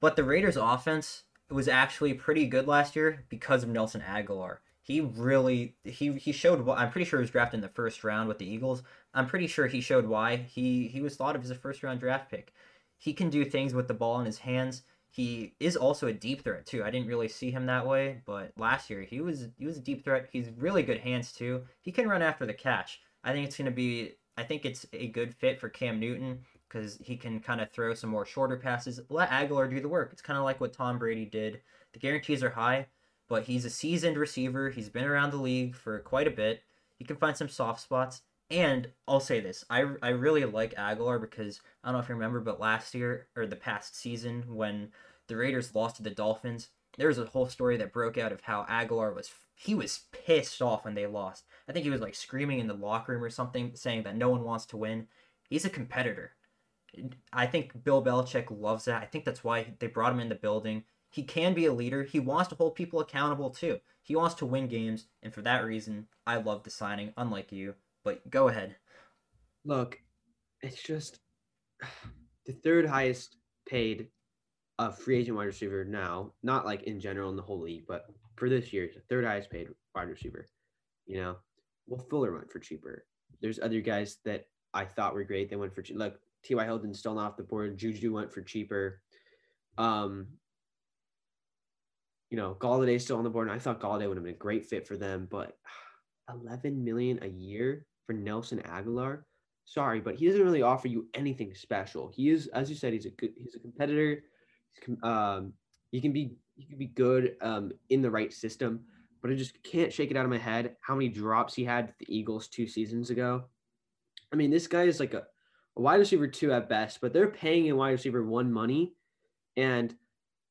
But the Raiders' offense was actually pretty good last year because of Nelson Agholor. He really he he showed I'm pretty sure he was drafted in the first round with the Eagles. I'm pretty sure he showed why he he was thought of as a first round draft pick he can do things with the ball in his hands. He is also a deep threat too. I didn't really see him that way, but last year he was he was a deep threat. He's really good hands too. He can run after the catch. I think it's going to be I think it's a good fit for Cam Newton because he can kind of throw some more shorter passes. Let Agholor do the work. It's kind of like what Tom Brady did. The guarantees are high, but he's a seasoned receiver. He's been around the league for quite a bit. He can find some soft spots. And I'll say this: I I really like Agholor because I don't know if you remember, but last year or the past season when the Raiders lost to the Dolphins, there was a whole story that broke out of how Agholor was he was pissed off when they lost. I think he was like screaming in the locker room or something, saying that no one wants to win. He's a competitor. I think Bill Belichick loves that. I think that's why they brought him in the building. He can be a leader. He wants to hold people accountable too. He wants to win games, and for that reason, I love the signing. Unlike you, but go ahead. Look, it's just the third highest paid uh, free agent wide receiver now, not like in general in the whole league, but for this year, the third highest paid wide receiver. You know, well, Fuller went for cheaper. There's other guys that I thought were great. They went for cheap. Look, T.Y. Hilton's still off the board. Juju went for cheaper. Um, you know, Golladay's still on the board, and I thought Golladay would have been a great fit for them, but 11 million a year for Nelson Agholor. Sorry, but he doesn't really offer you anything special. He is, as you said, he's a good, he's a competitor. He's, um, he can be, he could be good um, in the right system, but I just can't shake it out of my head how many drops he had the Eagles two seasons ago. I mean, this guy is like a, a wide receiver two at best, but they're paying a wide receiver one money, and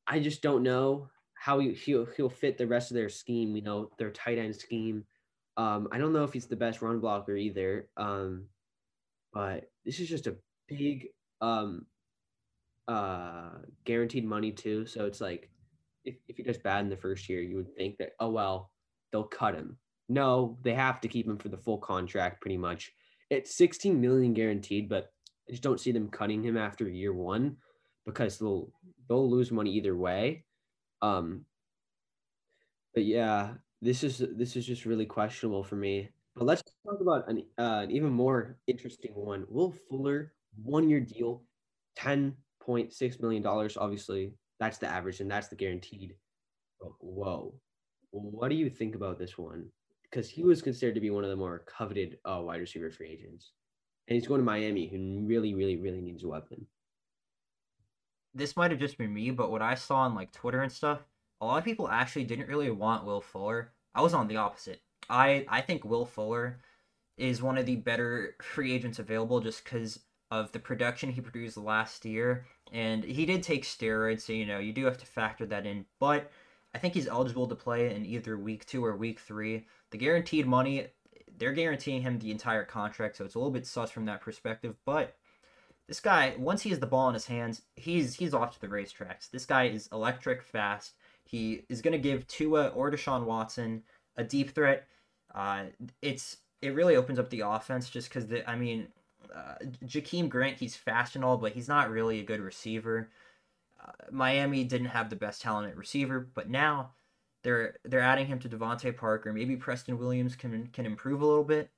I just don't know how he, he'll he'll fit the rest of their scheme. You know, their tight end scheme. Um, I don't know if he's the best run blocker either. Um, but this is just a big um, uh, guaranteed money too. So it's like if, if he does bad in the first year, you would think that oh well, they'll cut him. No, they have to keep him for the full contract pretty much. It's 16 million guaranteed, but I just don't see them cutting him after year one because they'll they'll lose money either way. Um, but yeah, this is this is just really questionable for me. But let's talk about an, uh, an even more interesting one. Will Fuller one year deal, ten point six million dollars. Obviously, that's the average and that's the guaranteed. But whoa, what do you think about this one? Because he was considered to be one of the more coveted uh, wide receiver free agents, and he's going to Miami, who really, really, really needs a weapon. This might have just been me, but what I saw on like Twitter and stuff, a lot of people actually didn't really want Will Fuller. I was on the opposite. I I think Will Fuller is one of the better free agents available just because of the production he produced last year. And he did take steroids, so you know, you do have to factor that in. But I think he's eligible to play in either week two or week three. The guaranteed money, they're guaranteeing him the entire contract, so it's a little bit sus from that perspective. But this guy, once he has the ball in his hands, he's he's off to the racetracks. This guy is electric fast. He is going to give Tua or Deshaun Watson a deep threat. Uh, it's it really opens up the offense just because the I mean, uh, Jakeem Grant he's fast and all, but he's not really a good receiver. Uh, Miami didn't have the best talent at receiver, but now they're they're adding him to DeVante Parker. Maybe Preston Williams can can improve a little bit.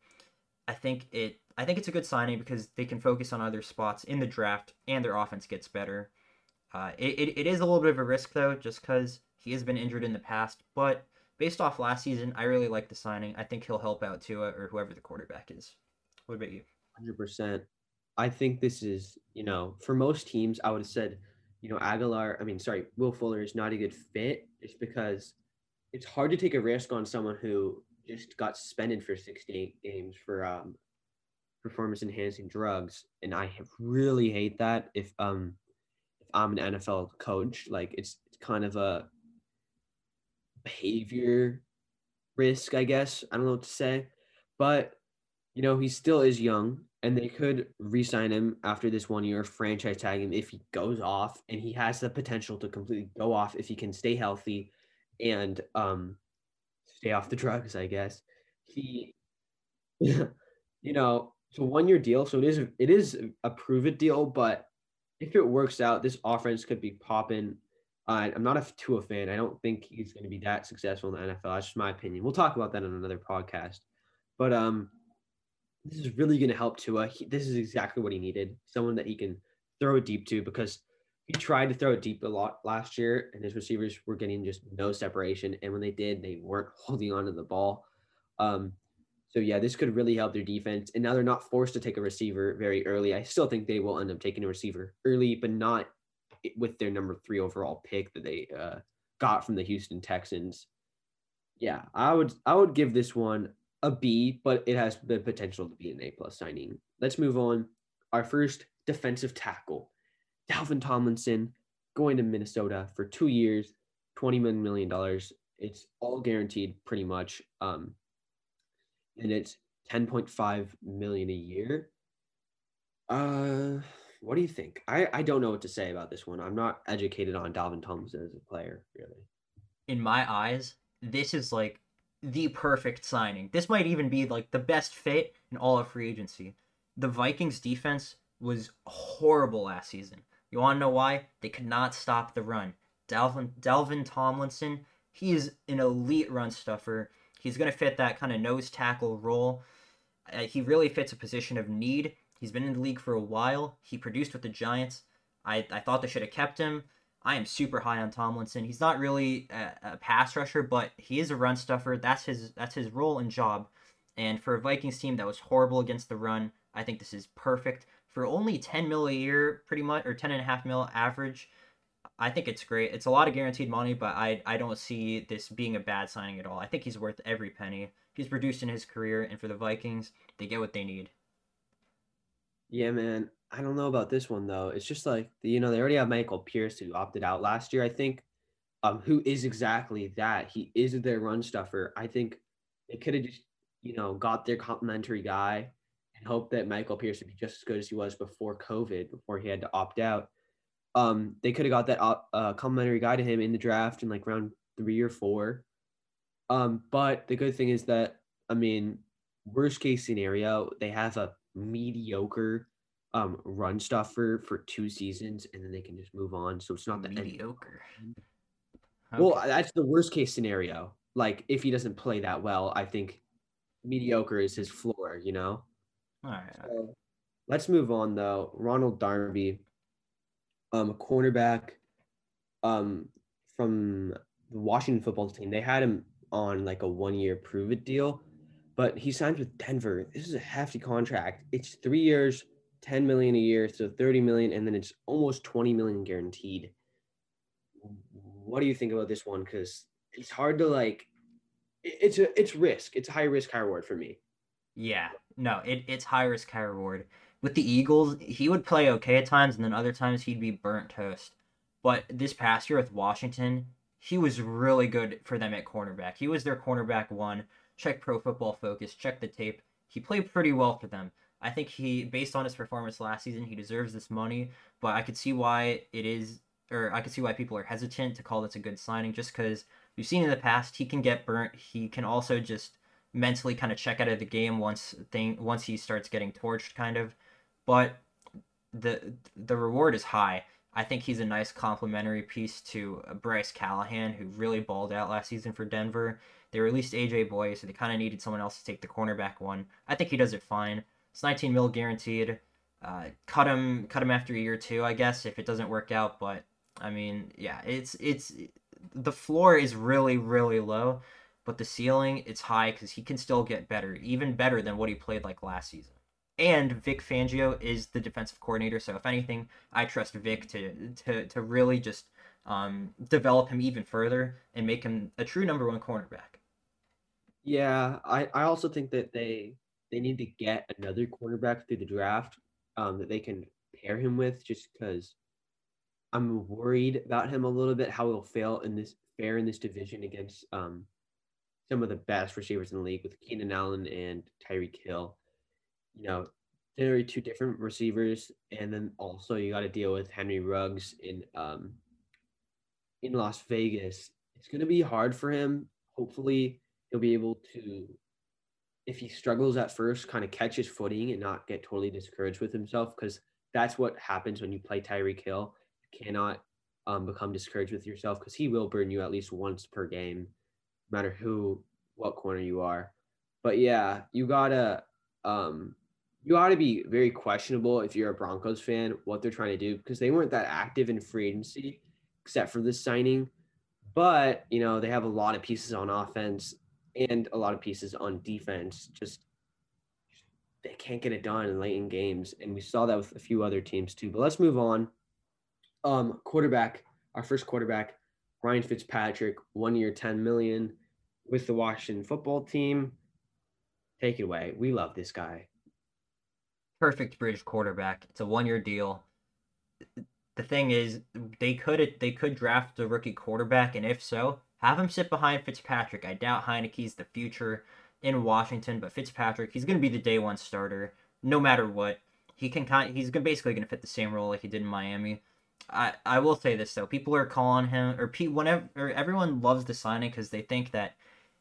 I think it I think it's a good signing because they can focus on other spots in the draft and their offense gets better. Uh, it, it, it is a little bit of a risk though, just because he has been injured in the past, but based off last season, I really like the signing. I think he'll help out Tua or whoever the quarterback is. What about you? Hundred percent. I think this is, you know, for most teams, I would have said, you know, Agholor, I mean, sorry, Will Fuller is not a good fit, just because it's hard to take a risk on someone who just got suspended for 68 games for um, performance enhancing drugs, and I really hate that. If um, if I'm an NFL coach, like it's, it's kind of a behavior risk, I guess. I don't know what to say. But, you know, he still is young and they could re-sign him after this one year, franchise tag him if he goes off and he has the potential to completely go off if he can stay healthy and um stay off the drugs, I guess. He you know, it's a one year deal, so it is it is a prove it deal, but if it works out, this offense could be popping uh, I'm not a Tua fan. I don't think he's going to be that successful in the NFL. That's just my opinion. We'll talk about that in another podcast. But um, this is really going to help Tua. He, this is exactly what he needed. Someone that he can throw deep to because he tried to throw deep a lot last year, and his receivers were getting just no separation. And when they did, they weren't holding on to the ball. Um, so yeah, this could really help their defense. And now they're not forced to take a receiver very early. I still think they will end up taking a receiver early, but not with their number three overall pick that they uh, got from the Houston Texans. Yeah, I would I would give this one a B, but it has the potential to be an A plus signing. Let's move on. Our first defensive tackle, Dalvin Tomlinson, going to Minnesota for two years, twenty million dollars. It's all guaranteed, pretty much, um, and it's ten point five million a year. Uh, what do you think? I, I don't know what to say about this one. I'm not educated on Dalvin Tomlinson as a player, really. In my eyes, this is like the perfect signing. This might even be like the best fit in all of free agency. The Vikings defense was horrible last season. You want to know why? They could not stop the run. Dalvin Dalvin Tomlinson, he is an elite run stuffer. He's going to fit that kind of nose tackle role. Uh, he really fits a position of need He's been in the league for a while. He produced with the Giants. I, I thought they should have kept him. I am super high on Tomlinson. He's not really a, a, pass rusher, but he is a run stuffer. That's his that's his role and job. And for a Vikings team that was horrible against the run, I think this is perfect. For only 10 mil a year, pretty much, or 10 and a half mil average, I think it's great. It's a lot of guaranteed money, but I, I don't see this being a bad signing at all. I think he's worth every penny. He's produced in his career, and for the Vikings, they get what they need. Yeah, man. I don't know about this one though. It's just like you know they already have Michael Pierce who opted out last year. I think, um, who is exactly that. He is their run stuffer. I think they could have just you know got their complimentary guy and hope that Michael Pierce would be just as good as he was before COVID, before he had to opt out. Um, they could have got that uh, complimentary guy to him in the draft in like round three or four. Um, but the good thing is that I mean, worst case scenario, they have a mediocre um run stuffer for two seasons and then they can just move on. So it's not the mediocre. Okay. Well, that's the worst case scenario. Like if he doesn't play that well, I think mediocre is his floor, you know? All right. So, let's move on though. Ronald Darby, um, a cornerback um from the Washington football team. They had him on like a one year prove it deal, but he signed with Denver. This is a hefty contract. It's three years, 10 million a year, so 30 million, and then it's almost 20 million guaranteed. What do you think about this one? Because it's hard to like it's a it's risk. It's a high risk, high reward for me. Yeah. No, it, it's high risk, high reward. With the Eagles, he would play okay at times, and then other times he'd be burnt toast. But this past year with Washington, he was really good for them at cornerback. He was their cornerback one. Check Pro Football Focus, check the tape. He played pretty well for them. I think he, based on his performance last season, he deserves this money. But I could see why it is, or I could see why people are hesitant to call this a good signing, just because we've seen in the past he can get burnt. He can also just mentally kind of check out of the game once thing once he starts getting torched, kind of. But the the reward is high. I think he's a nice complementary piece to uh, Bryce Callahan, who really balled out last season for Denver. They released AJ Bouye, so they kind of needed someone else to take the cornerback one. I think he does it fine. It's 19 mil guaranteed. Uh, cut him, cut him after a year two, I guess, if it doesn't work out. But I mean, yeah, it's it's the floor is really really low, but the ceiling it's high because he can still get better, even better than what he played like last season. And Vic Fangio is the defensive coordinator, so if anything, I trust Vic to to to really just um, develop him even further and make him a true number one cornerback. Yeah, I, I also think that they they need to get another cornerback through the draft um, that they can pair him with, just because I'm worried about him a little bit how he'll fail in this fair in this division against um, some of the best receivers in the league with Keenan Allen and Tyreek Hill. You know, they're two different receivers, and then also you got to deal with Henry Ruggs in um, in Las Vegas. It's going to be hard for him. Hopefully, he'll be able to if he struggles at first, kind of catch his footing and not get totally discouraged with himself because that's what happens when you play Tyreek Hill. You cannot um, become discouraged with yourself because he will burn you at least once per game, no matter who, what corner you are. But yeah, you gotta, um, you ought to be very questionable if you're a Broncos fan what they're trying to do because they weren't that active in free agency except for this signing. But you know they have a lot of pieces on offense and a lot of pieces on defense. Just they can't get it done in late in games, and we saw that with a few other teams too. But let's move on. Um, quarterback, our first quarterback, Ryan Fitzpatrick, one year, ten million, with the Washington Football Team. Take it away. We love this guy. Perfect bridge quarterback. It's a one-year deal. The thing is, they could they could draft a rookie quarterback, and if so, have him sit behind Fitzpatrick. I doubt Heinicke's the future in Washington, but Fitzpatrick, he's going to be the day one starter no matter what. He can kind he's basically going to fit the same role like he did in Miami. I, I will say this though, people are calling him or Pete whenever or everyone loves the signing because they think that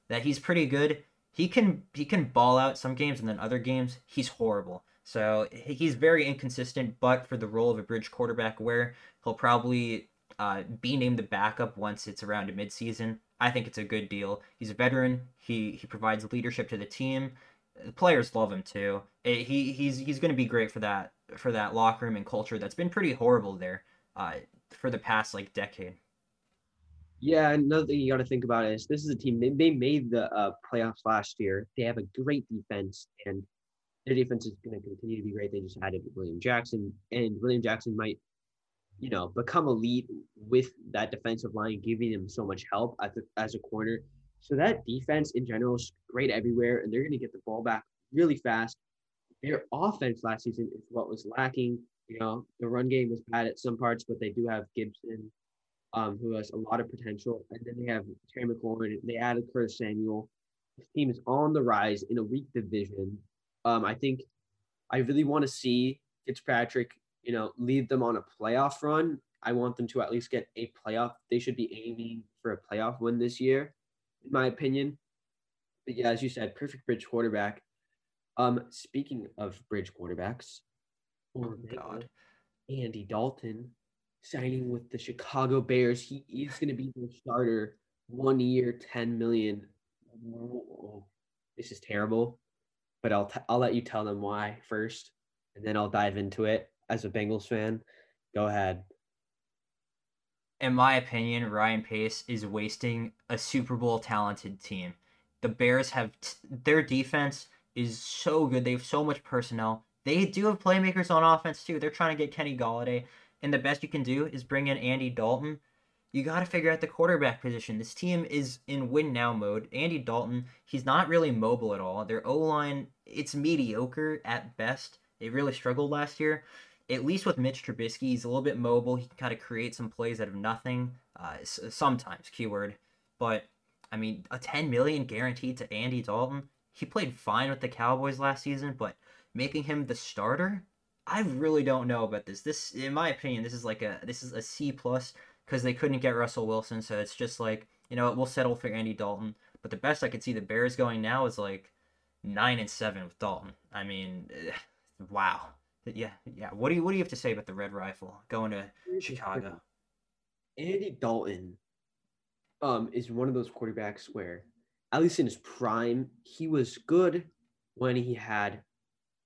that he's pretty good. He can he can ball out some games and then other games he's horrible. So he's very inconsistent, but for the role of a bridge quarterback, where he'll probably uh, be named the backup once it's around midseason. I think it's a good deal. He's a veteran. He he provides leadership to the team. The players love him too. It, he he's he's going to be great for that for that locker room and culture that's been pretty horrible there uh, for the past like decade. Yeah, another thing you got to think about is this is a team they, they made the uh, playoffs last year. They have a great defense, and their defense is going to continue to be great. They just added William Jackson, and William Jackson might, you know, become elite with that defensive line, giving him so much help as a, as a corner. So that defense in general is great everywhere, and they're going to get the ball back really fast. Their offense last season is what was lacking. You know, the run game was bad at some parts, but they do have Gibson um, who has a lot of potential. And then they have Terry McLaurin. They added Curtis Samuel. This team is on the rise in a weak division. Um, I think I really want to see Fitzpatrick, you know, lead them on a playoff run. I want them to at least get a playoff. They should be aiming for a playoff win this year, in my opinion. But yeah, as you said, perfect bridge quarterback. Um, speaking of bridge quarterbacks, oh God, Andy Dalton signing with the Chicago Bears. He is going to be the starter, one year, ten million. Whoa, this is terrible, but I'll t- I'll let you tell them why first, and then I'll dive into it as a Bengals fan. Go ahead. In my opinion, Ryan Pace is wasting a Super Bowl talented team. The Bears have t- their defense is so good. They have so much personnel. They do have playmakers on offense too. They're trying to get Kenny Golladay and the best you can do is bring in Andy Dalton, you got to figure out the quarterback position. This team is in win now mode. Andy Dalton, he's not really mobile at all. Their O line, it's mediocre at best. They really struggled last year. At least with Mitch Trubisky, he's a little bit mobile. He can kind of create some plays out of nothing. Uh, sometimes, keyword. But I mean, a 10 million guaranteed to Andy Dalton. He played fine with the Cowboys last season, but making him the starter, I really don't know about this. This, in my opinion, this is like a this is a C plus because they couldn't get Russell Wilson, so it's just like you know we'll settle for Andy Dalton. But the best I could see the Bears going now is like nine and seven with Dalton. I mean, wow. Yeah, yeah. What do you what do you have to say about the Red Rifle going to Chicago? Andy Dalton, um, is one of those quarterbacks where, at least in his prime, he was good when he had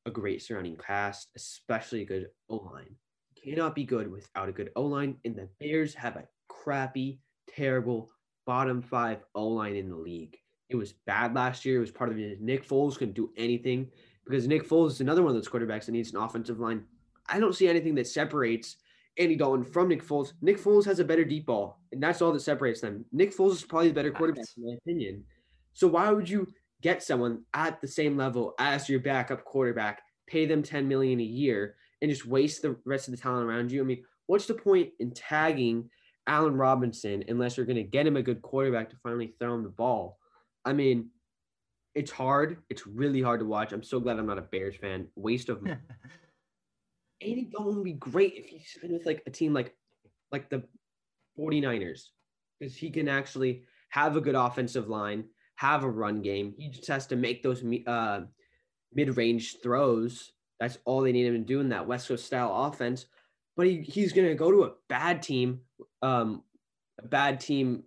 a great surrounding cast, especially a good O line. Cannot be good without a good O line, and the Bears have a crappy, terrible bottom five O line in the league. It was bad last year. It was part of it. Nick Foles couldn't do anything because Nick Foles is another one of those quarterbacks that needs an offensive line. I don't see anything that separates Andy Dalton from Nick Foles. Nick Foles has a better deep ball, and that's all that separates them. Nick Foles is probably the better quarterback, in my opinion. So why would you get someone at the same level as your backup quarterback, pay them 10 million a year, and just waste the rest of the talent around you. I mean, what's the point in tagging Allen Robinson unless you're going to get him a good quarterback to finally throw him the ball? I mean, it's hard. It's really hard to watch. I'm so glad I'm not a Bears fan. Waste of Andy Dalton would be great if he's been with like a team like like the 49ers because he can actually have a good offensive line, have a run game. He just has to make those uh, mid-range throws. That's all they need him to do in that West Coast style offense. But he, he's going to go to a bad team, um, a bad team,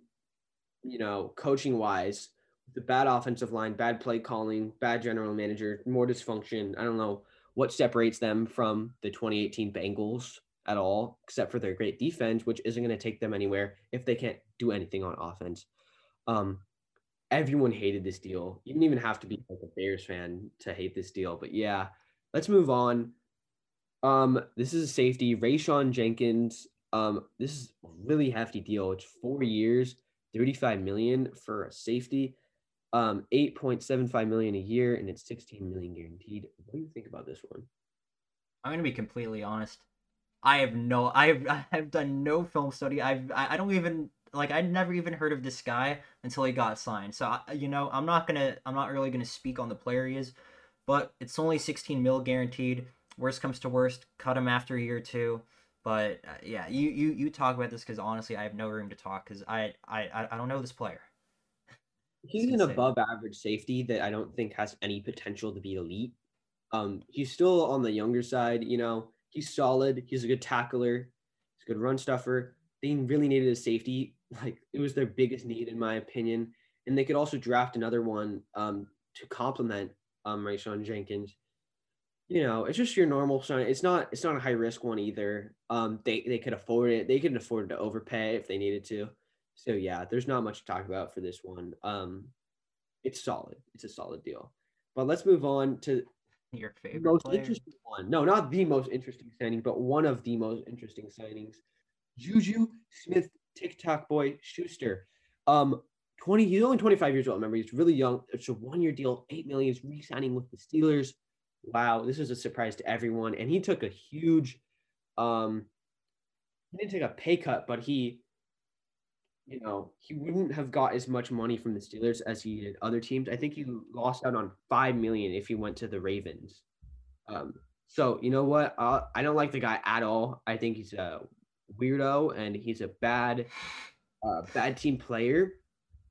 you know, coaching wise, the bad offensive line, bad play calling, bad general manager, more dysfunction. I don't know what separates them from the 2018 Bengals at all, except for their great defense, which isn't going to take them anywhere if they can't do anything on offense. Um, everyone hated this deal. You didn't even have to be like a Bears fan to hate this deal. But yeah, let's move on. Um, this is a safety, Rayshawn Jenkins. Um, this is a really hefty deal. It's four years, 35 million for a safety. Um, 8.75 million a year, and it's 16 million guaranteed. What do you think about this one? I'm gonna be completely honest. I have no, I have, I have done no film study. I've, I, I don't even like I never even heard of this guy until he got signed. So you know, I'm not gonna I'm not really gonna speak on the player he is, but it's only 16 mil guaranteed. Worst comes to worst, cut him after a year or two. But uh, yeah, you you you talk about this because honestly, I have no room to talk because I, I I don't know this player. He's an above average safety that I don't think has any potential to be elite. Um, he's still on the younger side. You know, he's solid. He's a good tackler. He's a good run stuffer. They really needed a safety like it was their biggest need in my opinion. And they could also draft another one um, to complement um, Rayshawn Jenkins. You know, it's just your normal son. It's not it's not a high risk one either. Um, they they could afford it. They could afford to overpay if they needed to. So yeah, there's not much to talk about for this one. Um, it's solid. It's a solid deal. But let's move on to Your favorite most player? interesting one. No, not the most interesting signing, but one of the most interesting signings. Juju Smith, TikTok boy Schuster. Um, 20, he's only 25 years old. Remember, he's really young. It's a one-year deal, eight million. He's re-signing with the Steelers. Wow, this is a surprise to everyone. And he took a huge um he didn't take a pay cut, but he you know, he wouldn't have got as much money from the Steelers as he did other teams. I think he lost out on five million if he went to the Ravens. Um, so you know what? Uh, I don't like the guy at all. I think he's a weirdo and he's a bad, uh, bad team player.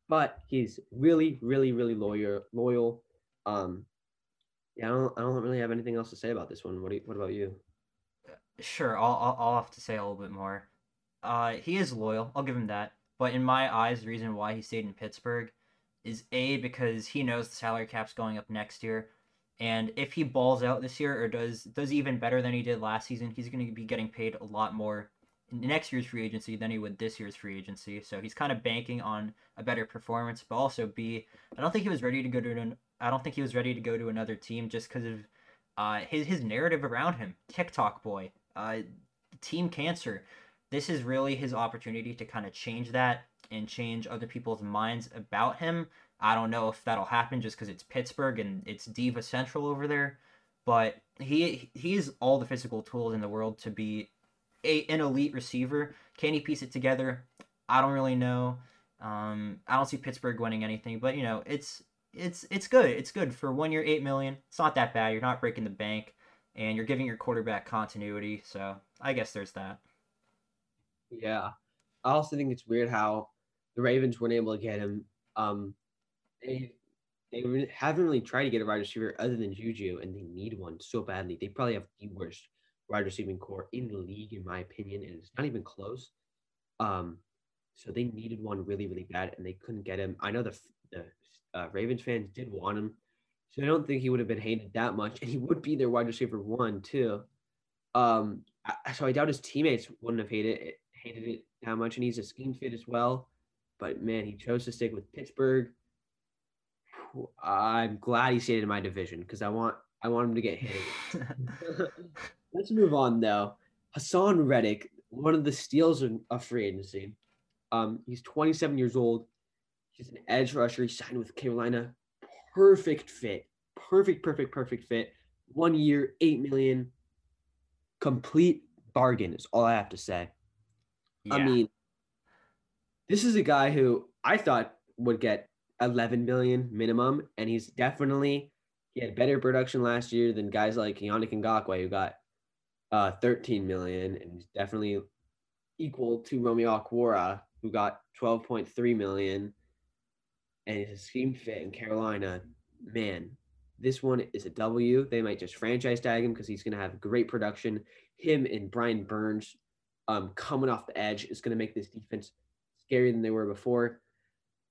But he's really, really, really loyal. Loyal. Um, yeah, I don't, I don't really have anything else to say about this one. What you, What about you? Sure, I'll, I'll I'll have to say a little bit more. Uh, he is loyal. I'll give him that. But in my eyes, the reason why he stayed in Pittsburgh is a because he knows the salary cap's going up next year, and if he balls out this year or does does even better than he did last season, he's going to be getting paid a lot more in next year's free agency than he would this year's free agency. So he's kind of banking on a better performance, but also b I don't think he was ready to go to an I don't think he was ready to go to another team just because of uh, his his narrative around him. TikTok boy, uh, team cancer. This is really his opportunity to kind of change that and change other people's minds about him. I don't know if that'll happen just because it's Pittsburgh and it's Diva Central over there, but he he has all the physical tools in the world to be a an elite receiver. Can he piece it together? I don't really know. Um, I don't see Pittsburgh winning anything, but you know, it's it's it's good. It's good for one year, eight million. It's not that bad. You're not breaking the bank, and you're giving your quarterback continuity. So I guess there's that. Yeah. I also think it's weird how the Ravens weren't able to get him. Um, they they haven't really tried to get a wide receiver other than Juju, and they need one so badly. They probably have the worst wide receiving core in the league, in my opinion, and it's not even close. Um, so they needed one really, really bad, and they couldn't get him. I know the the uh, Ravens fans did want him, so I don't think he would have been hated that much, and he would be their wide receiver one too. Um, so I doubt his teammates wouldn't have hated it, hated it that much, and he's a scheme fit as well. But man, he chose to stick with Pittsburgh. I'm glad he stayed in my division because I want I want him to get hit. Let's move on though. Haason Reddick, one of the steals of, of free agency. Um, he's 27 years old. He's an edge rusher. He signed with Carolina. Perfect fit. Perfect, perfect, perfect fit. One year, eight million. Complete bargain is all I have to say. I mean, this is a guy who I thought would get 11 million minimum, and he's definitely he had better production last year than guys like Yannick Ngakoue who got uh 13 million, and he's definitely equal to Romeo Okwara who got 12.3 million, and he's a scheme fit in Carolina. Man, this one is a W. They might just franchise tag him because he's going to have great production. Him and Brian Burns um, coming off the edge is going to make this defense scarier than they were before.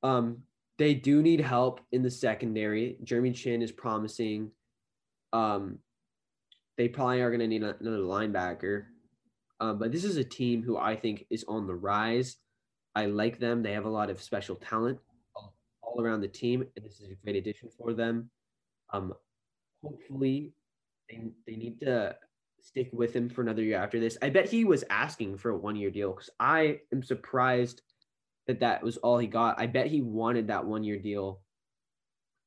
Um, they do need help in the secondary. Jeremy Chinn is promising. Um, they probably are going to need another linebacker. Um, but this is a team who I think is on the rise. I like them. They have a lot of special talent all, all around the team, and this is a great addition for them. Um, hopefully, they, they need to stick with him for another year after this. I bet he was asking for a one year deal because I am surprised that that was all he got. I bet he wanted that one year deal.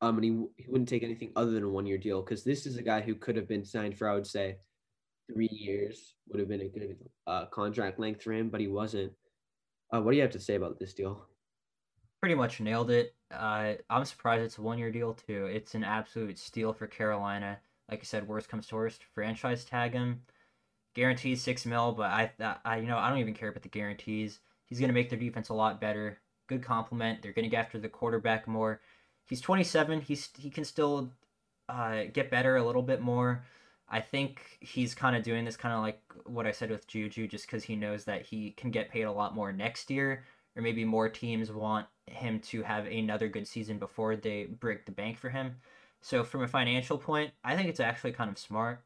Um, and he, he wouldn't take anything other than a one year deal because this is a guy who could have been signed for, I would say, three years would have been a good uh, contract length for him, but he wasn't. Uh, what do you have to say about this deal? Pretty much nailed it. Uh, I'm surprised it's a one year deal too. It's an absolute steal for Carolina. Like I said, worst comes to worst, franchise tag him. Guarantees six mil, but I, I, you know, I don't even care about the guarantees. He's gonna make their defense a lot better. Good compliment. They're gonna get after the quarterback more. He's 27. He's he can still uh, get better a little bit more. I think he's kind of doing this kind of like what I said with Juju, just because he knows that he can get paid a lot more next year, or maybe more teams want him to have another good season before they break the bank for him. So from a financial point, I think it's actually kind of smart.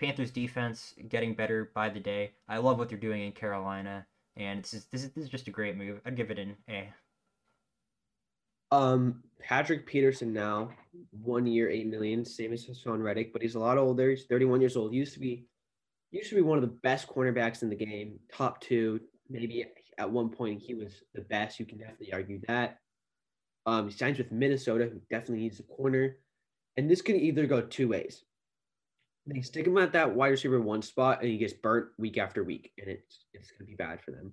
Panthers defense getting better by the day. I love what they're doing in Carolina. and this is this is just a great move. I'd give it an A. Um, Patrick Peterson now one year, eight million, same as Haason Reddick, but he's a lot older. He's 31 years old. Used to be, used to be one of the best cornerbacks in the game, top two. Maybe at one point he was the best. You can definitely argue that. Um, he signs with Minnesota, who definitely needs a corner, and this can either go two ways. They stick him at that wide receiver one spot, and he gets burnt week after week, and it's it's gonna be bad for them.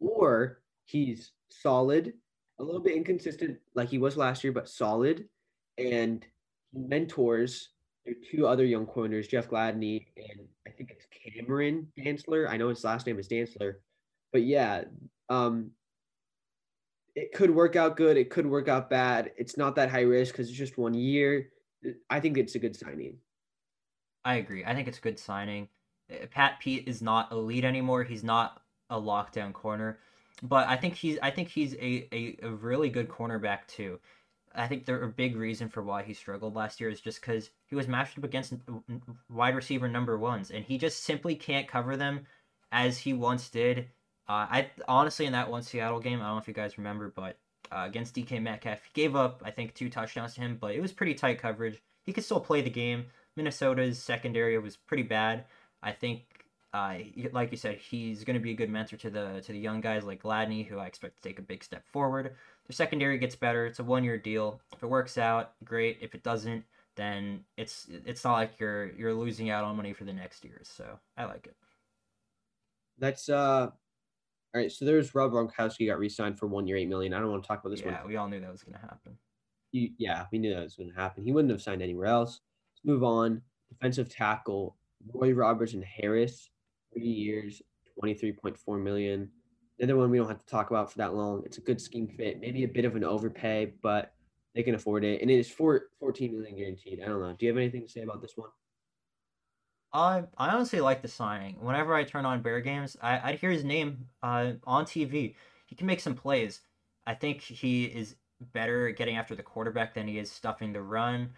Or he's solid a little bit inconsistent like he was last year, but solid. And he mentors their two other young corners, Jeff Gladney and I think it's Cameron Dantzler. I know his last name is Dantzler. But yeah, um, it could work out good. It could work out bad. It's not that high risk because it's just one year. I think it's a good signing. I agree. I think it's a good signing. Uh, Pat Pete is not elite anymore. He's not a lockdown corner but I think he's I think he's a, a, a really good cornerback too. I think the big reason for why he struggled last year is just because he was matched up against wide receiver number ones, and he just simply can't cover them as he once did. Uh, I honestly in that one Seattle game, I don't know if you guys remember, but uh, against DK Metcalf, he gave up I think two touchdowns to him, but it was pretty tight coverage. He could still play the game. Minnesota's secondary was pretty bad. I think uh, like you said, he's going to be a good mentor to the to the young guys like Gladney, who I expect to take a big step forward. Their secondary gets better. It's a one year deal. If it works out, great. If it doesn't, then it's it's not like you're you're losing out on money for the next year. So I like it. That's uh, all right. So there's Rob Gronkowski got re-signed for one year, eight million. I don't want to talk about this yeah, one. Yeah, we all knew that was going to happen. You, yeah, we knew that was going to happen. He wouldn't have signed anywhere else. Let's move on. Defensive tackle Roy Robertson-Harris three years, 23.4 million. Another one we don't have to talk about for that long. It's a good scheme fit, maybe a bit of an overpay, but they can afford it. And it is for 14 million guaranteed. I don't know. Do you have anything to say about this one? I I honestly like the signing. Whenever I turn on Bear games, I, I'd hear his name uh, on TV. He can make some plays. I think he is better getting after the quarterback than he is stuffing the run.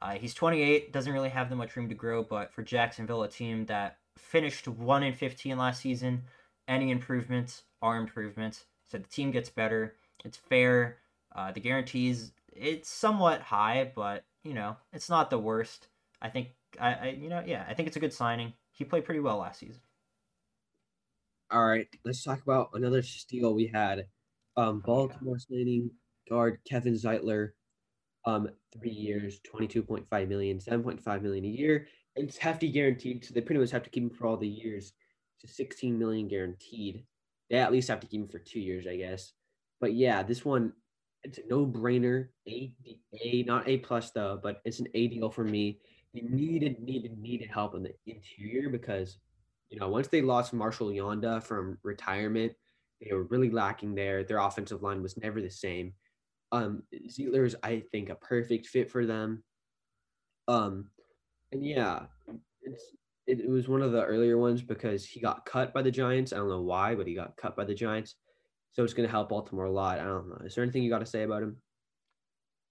Uh, he's 28, doesn't really have that much room to grow, but for Jacksonville, a team that finished 1 in 15 last season. Any improvements are improvements. So the team gets better. It's fair. Uh, the guarantees it's somewhat high, but you know it's not the worst. I think I, I you know yeah I think it's a good signing. He played pretty well last season. All right, let's talk about another steal we had. Um, Baltimore signing guard Kevin Zeitler, um, three years, 22.5 million, 7.5 million a year it's hefty guaranteed, so they pretty much have to keep him for all the years. To 16 million guaranteed. They at least have to keep him for two years, I guess. But yeah, this one it's a no brainer. A A not A plus though, but it's an A deal for me. They needed needed needed help in the interior because you know once they lost Marshall Yanda from retirement, they were really lacking there. Their offensive line was never the same. Um, Zeitler is I think a perfect fit for them. Um, and yeah, it's it, it was one of the earlier ones because he got cut by the Giants. I don't know why, but he got cut by the Giants. So it's going to help Baltimore a lot. I don't know. Is there anything you got to say about him?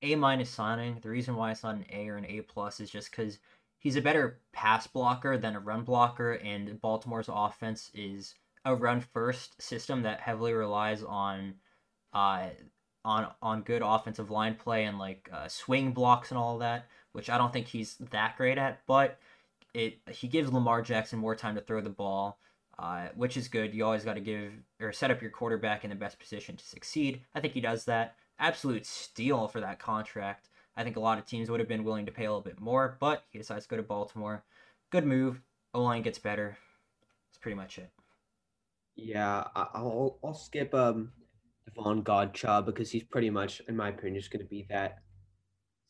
A minus signing. The reason why it's not an A or an A plus is just because he's a better pass blocker than a run blocker, and Baltimore's offense is a run first system that heavily relies on uh on on good offensive line play and like uh, swing blocks and all that which I don't think he's that great at, but it he gives Lamar Jackson more time to throw the ball, uh, which is good. You always got to give or set up your quarterback in the best position to succeed. I think he does that. Absolute steal for that contract. I think a lot of teams would have been willing to pay a little bit more, but he decides to go to Baltimore. Good move. O line gets better. That's pretty much it. Yeah, I'll I'll skip um Davon Godchaux because he's pretty much, in my opinion, just going to be that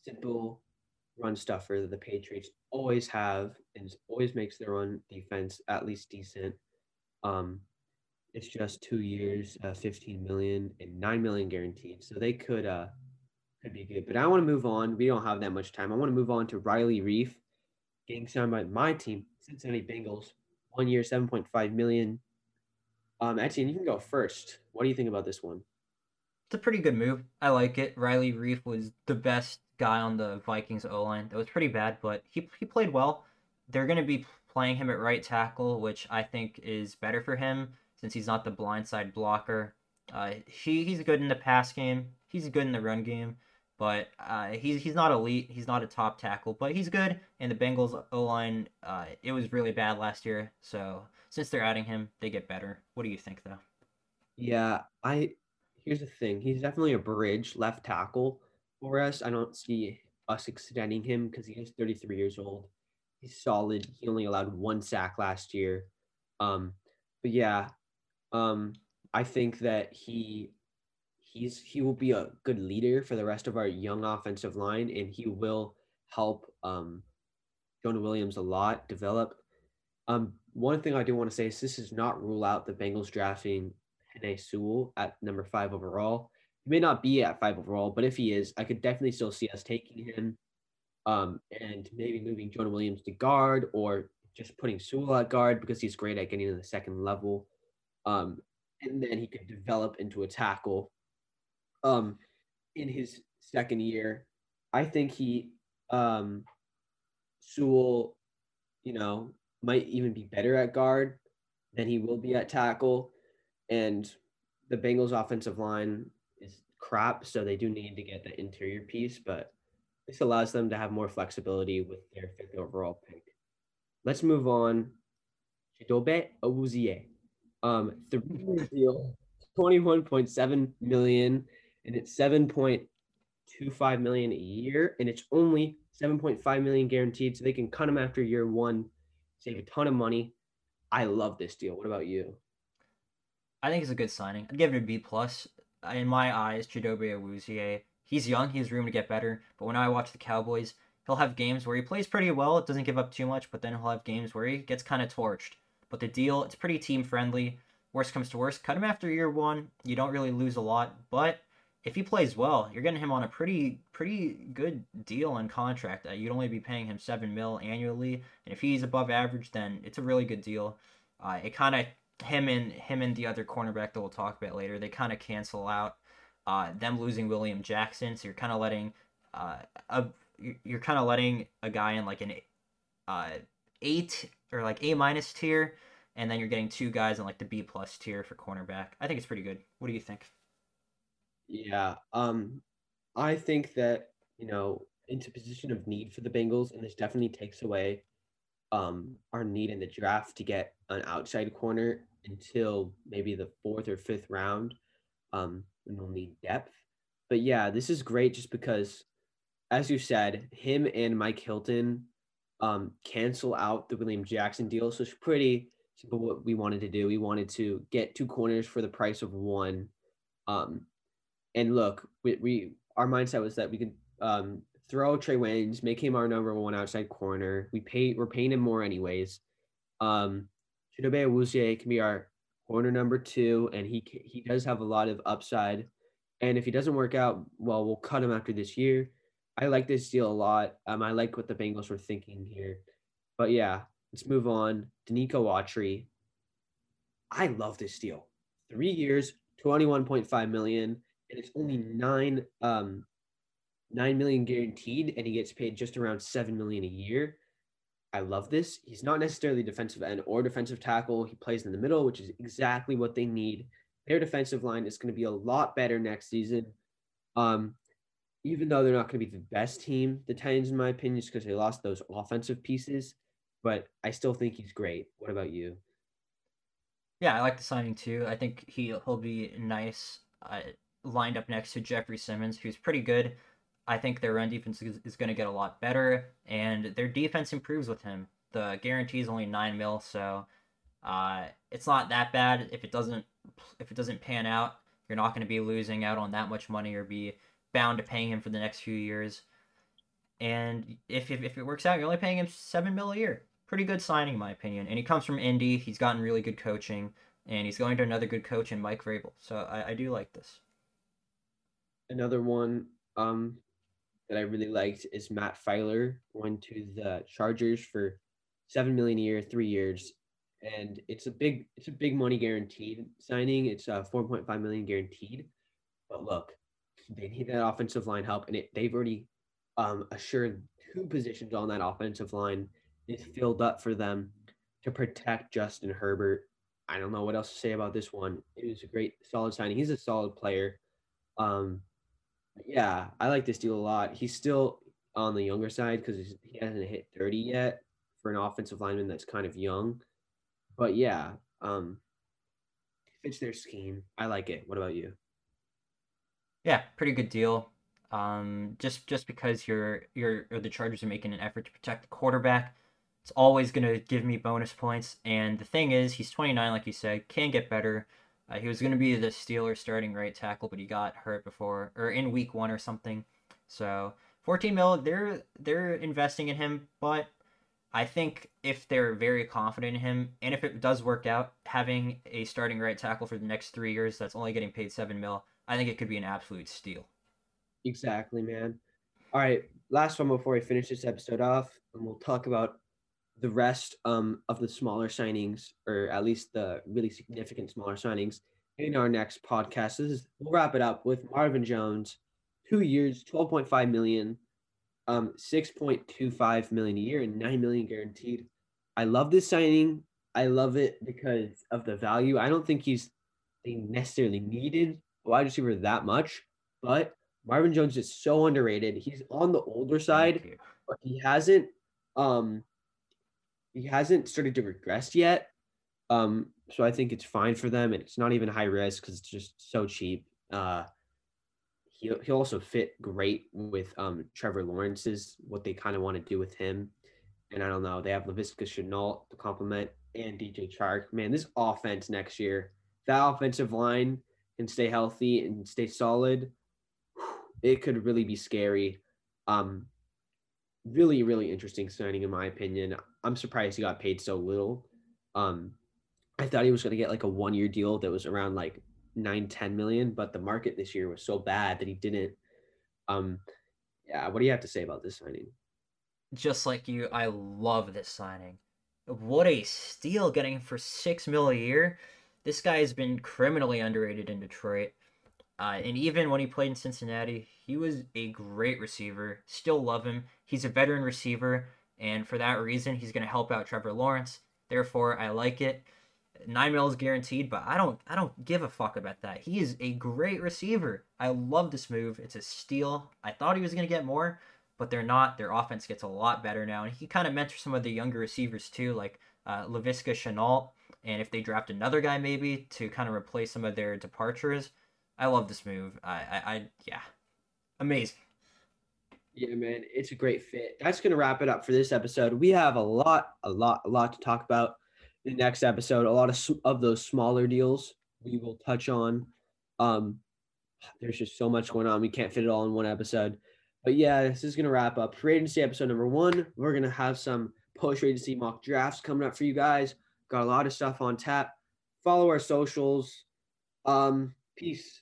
simple run stuffer that the Patriots always have and always makes their own defense at least decent. Um, it's just two years, uh, 15 million and 9 million guaranteed. So they could uh could be good. But I want to move on. We don't have that much time. I want to move on to Riley Reiff, getting signed by my team, Cincinnati Bengals. One year, 7.5 million. Um, Etienne, you can go first. What do you think about this one? It's a pretty good move. I like it. Riley Reiff was the best guy on the Vikings O line. That was pretty bad, but he he played well. They're going to be playing him at right tackle, which I think is better for him since he's not the blindside blocker. Uh, he he's good in the pass game. He's good in the run game, but uh, he's he's not elite. He's not a top tackle, but he's good. And the Bengals O line, uh, it was really bad last year. So since they're adding him, they get better. What do you think, though? Yeah, I here's the thing. He's definitely a bridge left tackle for us. I don't see us extending him because he is 33 years old. He's solid. He only allowed one sack last year. Um, but yeah, um, I think that he he's he will be a good leader for the rest of our young offensive line, and he will help um, Jonah Williams a lot develop. Um, one thing I do want to say is this does not rule out the Bengals drafting Penei Sewell at number five overall. He may not be at five overall, but if he is, I could definitely still see us taking him um, and maybe moving Jonah Williams to guard or just putting Sewell at guard because he's great at getting to the second level. Um, and then he could develop into a tackle um, in his second year. I think he um, Sewell, you know, might even be better at guard than he will be at tackle. And the Bengals offensive line is crap, so they do need to get the interior piece, but this allows them to have more flexibility with their fifth overall pick. Let's move on. Chidobe Awuzie. Um, three-year deal, 21.7 million, and it's 7.25 million a year, and it's only 7.5 million guaranteed, so they can cut him after year one, save a ton of money. I love this deal. What about you? I think it's a good signing. I'd give it a B plus. In my eyes, Chidobe Awuzie, he's young, he has room to get better. But when I watch the Cowboys, he'll have games where he plays pretty well, it doesn't give up too much, but then he'll have games where he gets kind of torched. But the deal, it's pretty team friendly. Worst comes to worst, cut him after year one. You don't really lose a lot, but if he plays well, you're getting him on a pretty pretty good deal and contract. Uh, you'd only be paying him seven mil annually, and if he's above average, then it's a really good deal. Uh, it kind of him and him and the other cornerback that we'll talk about later, they kind of cancel out uh, them losing William Jackson. So you're kind of letting uh, a you're kind of letting a guy in like an uh, eight or like A minus tier, and then you're getting two guys in like the B plus tier for cornerback. I think it's pretty good. What do you think? Yeah, um, I think that you know into position of need for the Bengals, and this definitely takes away um our need in the draft to get an outside corner until maybe the fourth or fifth round. Um, when we'll need depth. But yeah, this is great just because, as you said, him and Mike Hilton um, cancel out the William Jackson deal. So it's pretty simple what we wanted to do. We wanted to get two corners for the price of one. Um, and look, we, we our mindset was that we could um, throw Trae Waynes, make him our number one outside corner. We pay we're paying him more anyways. Um, Chidobe Awuzie can be our corner number two, and he he does have a lot of upside. And if he doesn't work out, well, we'll cut him after this year. I like this deal a lot. Um, I like what the Bengals were thinking here. But yeah, let's move on. Denico Autry. I love this deal. Three years, 21.5 million, and it's only nine um nine million guaranteed, and he gets paid just around seven million a year. I love this. He's not necessarily defensive end or defensive tackle. He plays in the middle, which is exactly what they need. Their defensive line is going to be a lot better next season. Um, even though they're not going to be the best team, the Titans, in my opinion, just because they lost those offensive pieces. But I still think he's great. What about you? Yeah, I like the signing too. I think he he'll be nice uh, lined up next to Jeffery Simmons, who's pretty good. I think their run defense is, is going to get a lot better, and their defense improves with him. The guarantee is only nine mil, so uh, it's not that bad. If it doesn't if it doesn't pan out, you're not going to be losing out on that much money or be bound to paying him for the next few years. And if, if, if it works out, you're only paying him seven mil a year. Pretty good signing, in my opinion. And he comes from Indy. He's gotten really good coaching, and he's going to another good coach in Mike Vrabel. So I, I do like this. Another one um, that I really liked is Matt Feiler went to the Chargers for seven million a year, three years, and it's a big it's a big money guaranteed signing. It's uh, four point five million guaranteed. But look, they need that offensive line help, and it, they've already um, assured two positions on that offensive line is filled up for them to protect Justin Herbert. I don't know what else to say about this one. It was a great, solid signing. He's a solid player. Um, yeah, I like this deal a lot. He's still on the younger side because he hasn't hit 30 yet for an offensive lineman that's kind of young. But yeah, um, fits their scheme. I like it. What about you? Yeah, pretty good deal. Um, just just because you're you're or the Chargers are making an effort to protect the quarterback, it's always gonna give me bonus points. And the thing is, he's 29, like you said, can get better. Uh, he was gonna be the Steeler starting right tackle, but he got hurt before or in week one or something. So 14 mil, they're they're investing in him, but I think if they're very confident in him, and if it does work out, having a starting right tackle for the next three years that's only getting paid seven mil, I think it could be an absolute steal. Exactly, man. All right, last one before we finish this episode off, and we'll talk about the rest um, of the smaller signings, or at least the really significant smaller signings, in our next podcast. This is, we'll wrap it up with Marvin Jones, two years, twelve point five million, um, six point two five million a year, and nine million guaranteed. I love this signing. I love it because of the value. I don't think he's necessarily needed wide receiver that much, but Marvin Jones is so underrated. He's on the older side, but he hasn't um he hasn't started to regress yet. Um, so I think it's fine for them, and it's not even high risk because it's just so cheap. Uh, he he also fit great with um Trevor Lawrence's what they kind of want to do with him, and I don't know. They have Laviska Shenault to complement and DJ Chark. Man, this offense next year, that offensive line can stay healthy and stay solid it could really be scary. Um, really, really interesting signing in my opinion. I'm surprised he got paid so little. Um, I thought he was going to get like a one year deal that was around like nine, 10 million, but the market this year was so bad that he didn't. Um, yeah, what do you have to say about this signing? Just like you, I love this signing. What a steal getting for six mil a year. This guy has been criminally underrated in Detroit. Uh, and even when he played in Cincinnati, he was a great receiver. Still love him. He's a veteran receiver, and for that reason, he's going to help out Trevor Lawrence. Therefore, I like it. Nine mil is guaranteed, but I don't. I don't give a fuck about that. He is a great receiver. I love this move. It's a steal. I thought he was going to get more, but they're not. Their offense gets a lot better now, and he kind of mentors some of the younger receivers too, like uh, Laviska Shenault. And if they draft another guy, maybe to kind of replace some of their departures, I love this move. I, I, I yeah, amazing. Yeah, man, it's a great fit. That's gonna wrap it up for this episode. We have a lot, a lot, a lot to talk about the next episode. A lot of of those smaller deals we will touch on. Um, there's just so much going on. We can't fit it all in one episode. But yeah, this is gonna wrap up free agency episode number one. We're gonna have some post agency mock drafts coming up for you guys. Got a lot of stuff on tap. Follow our socials. Um, peace.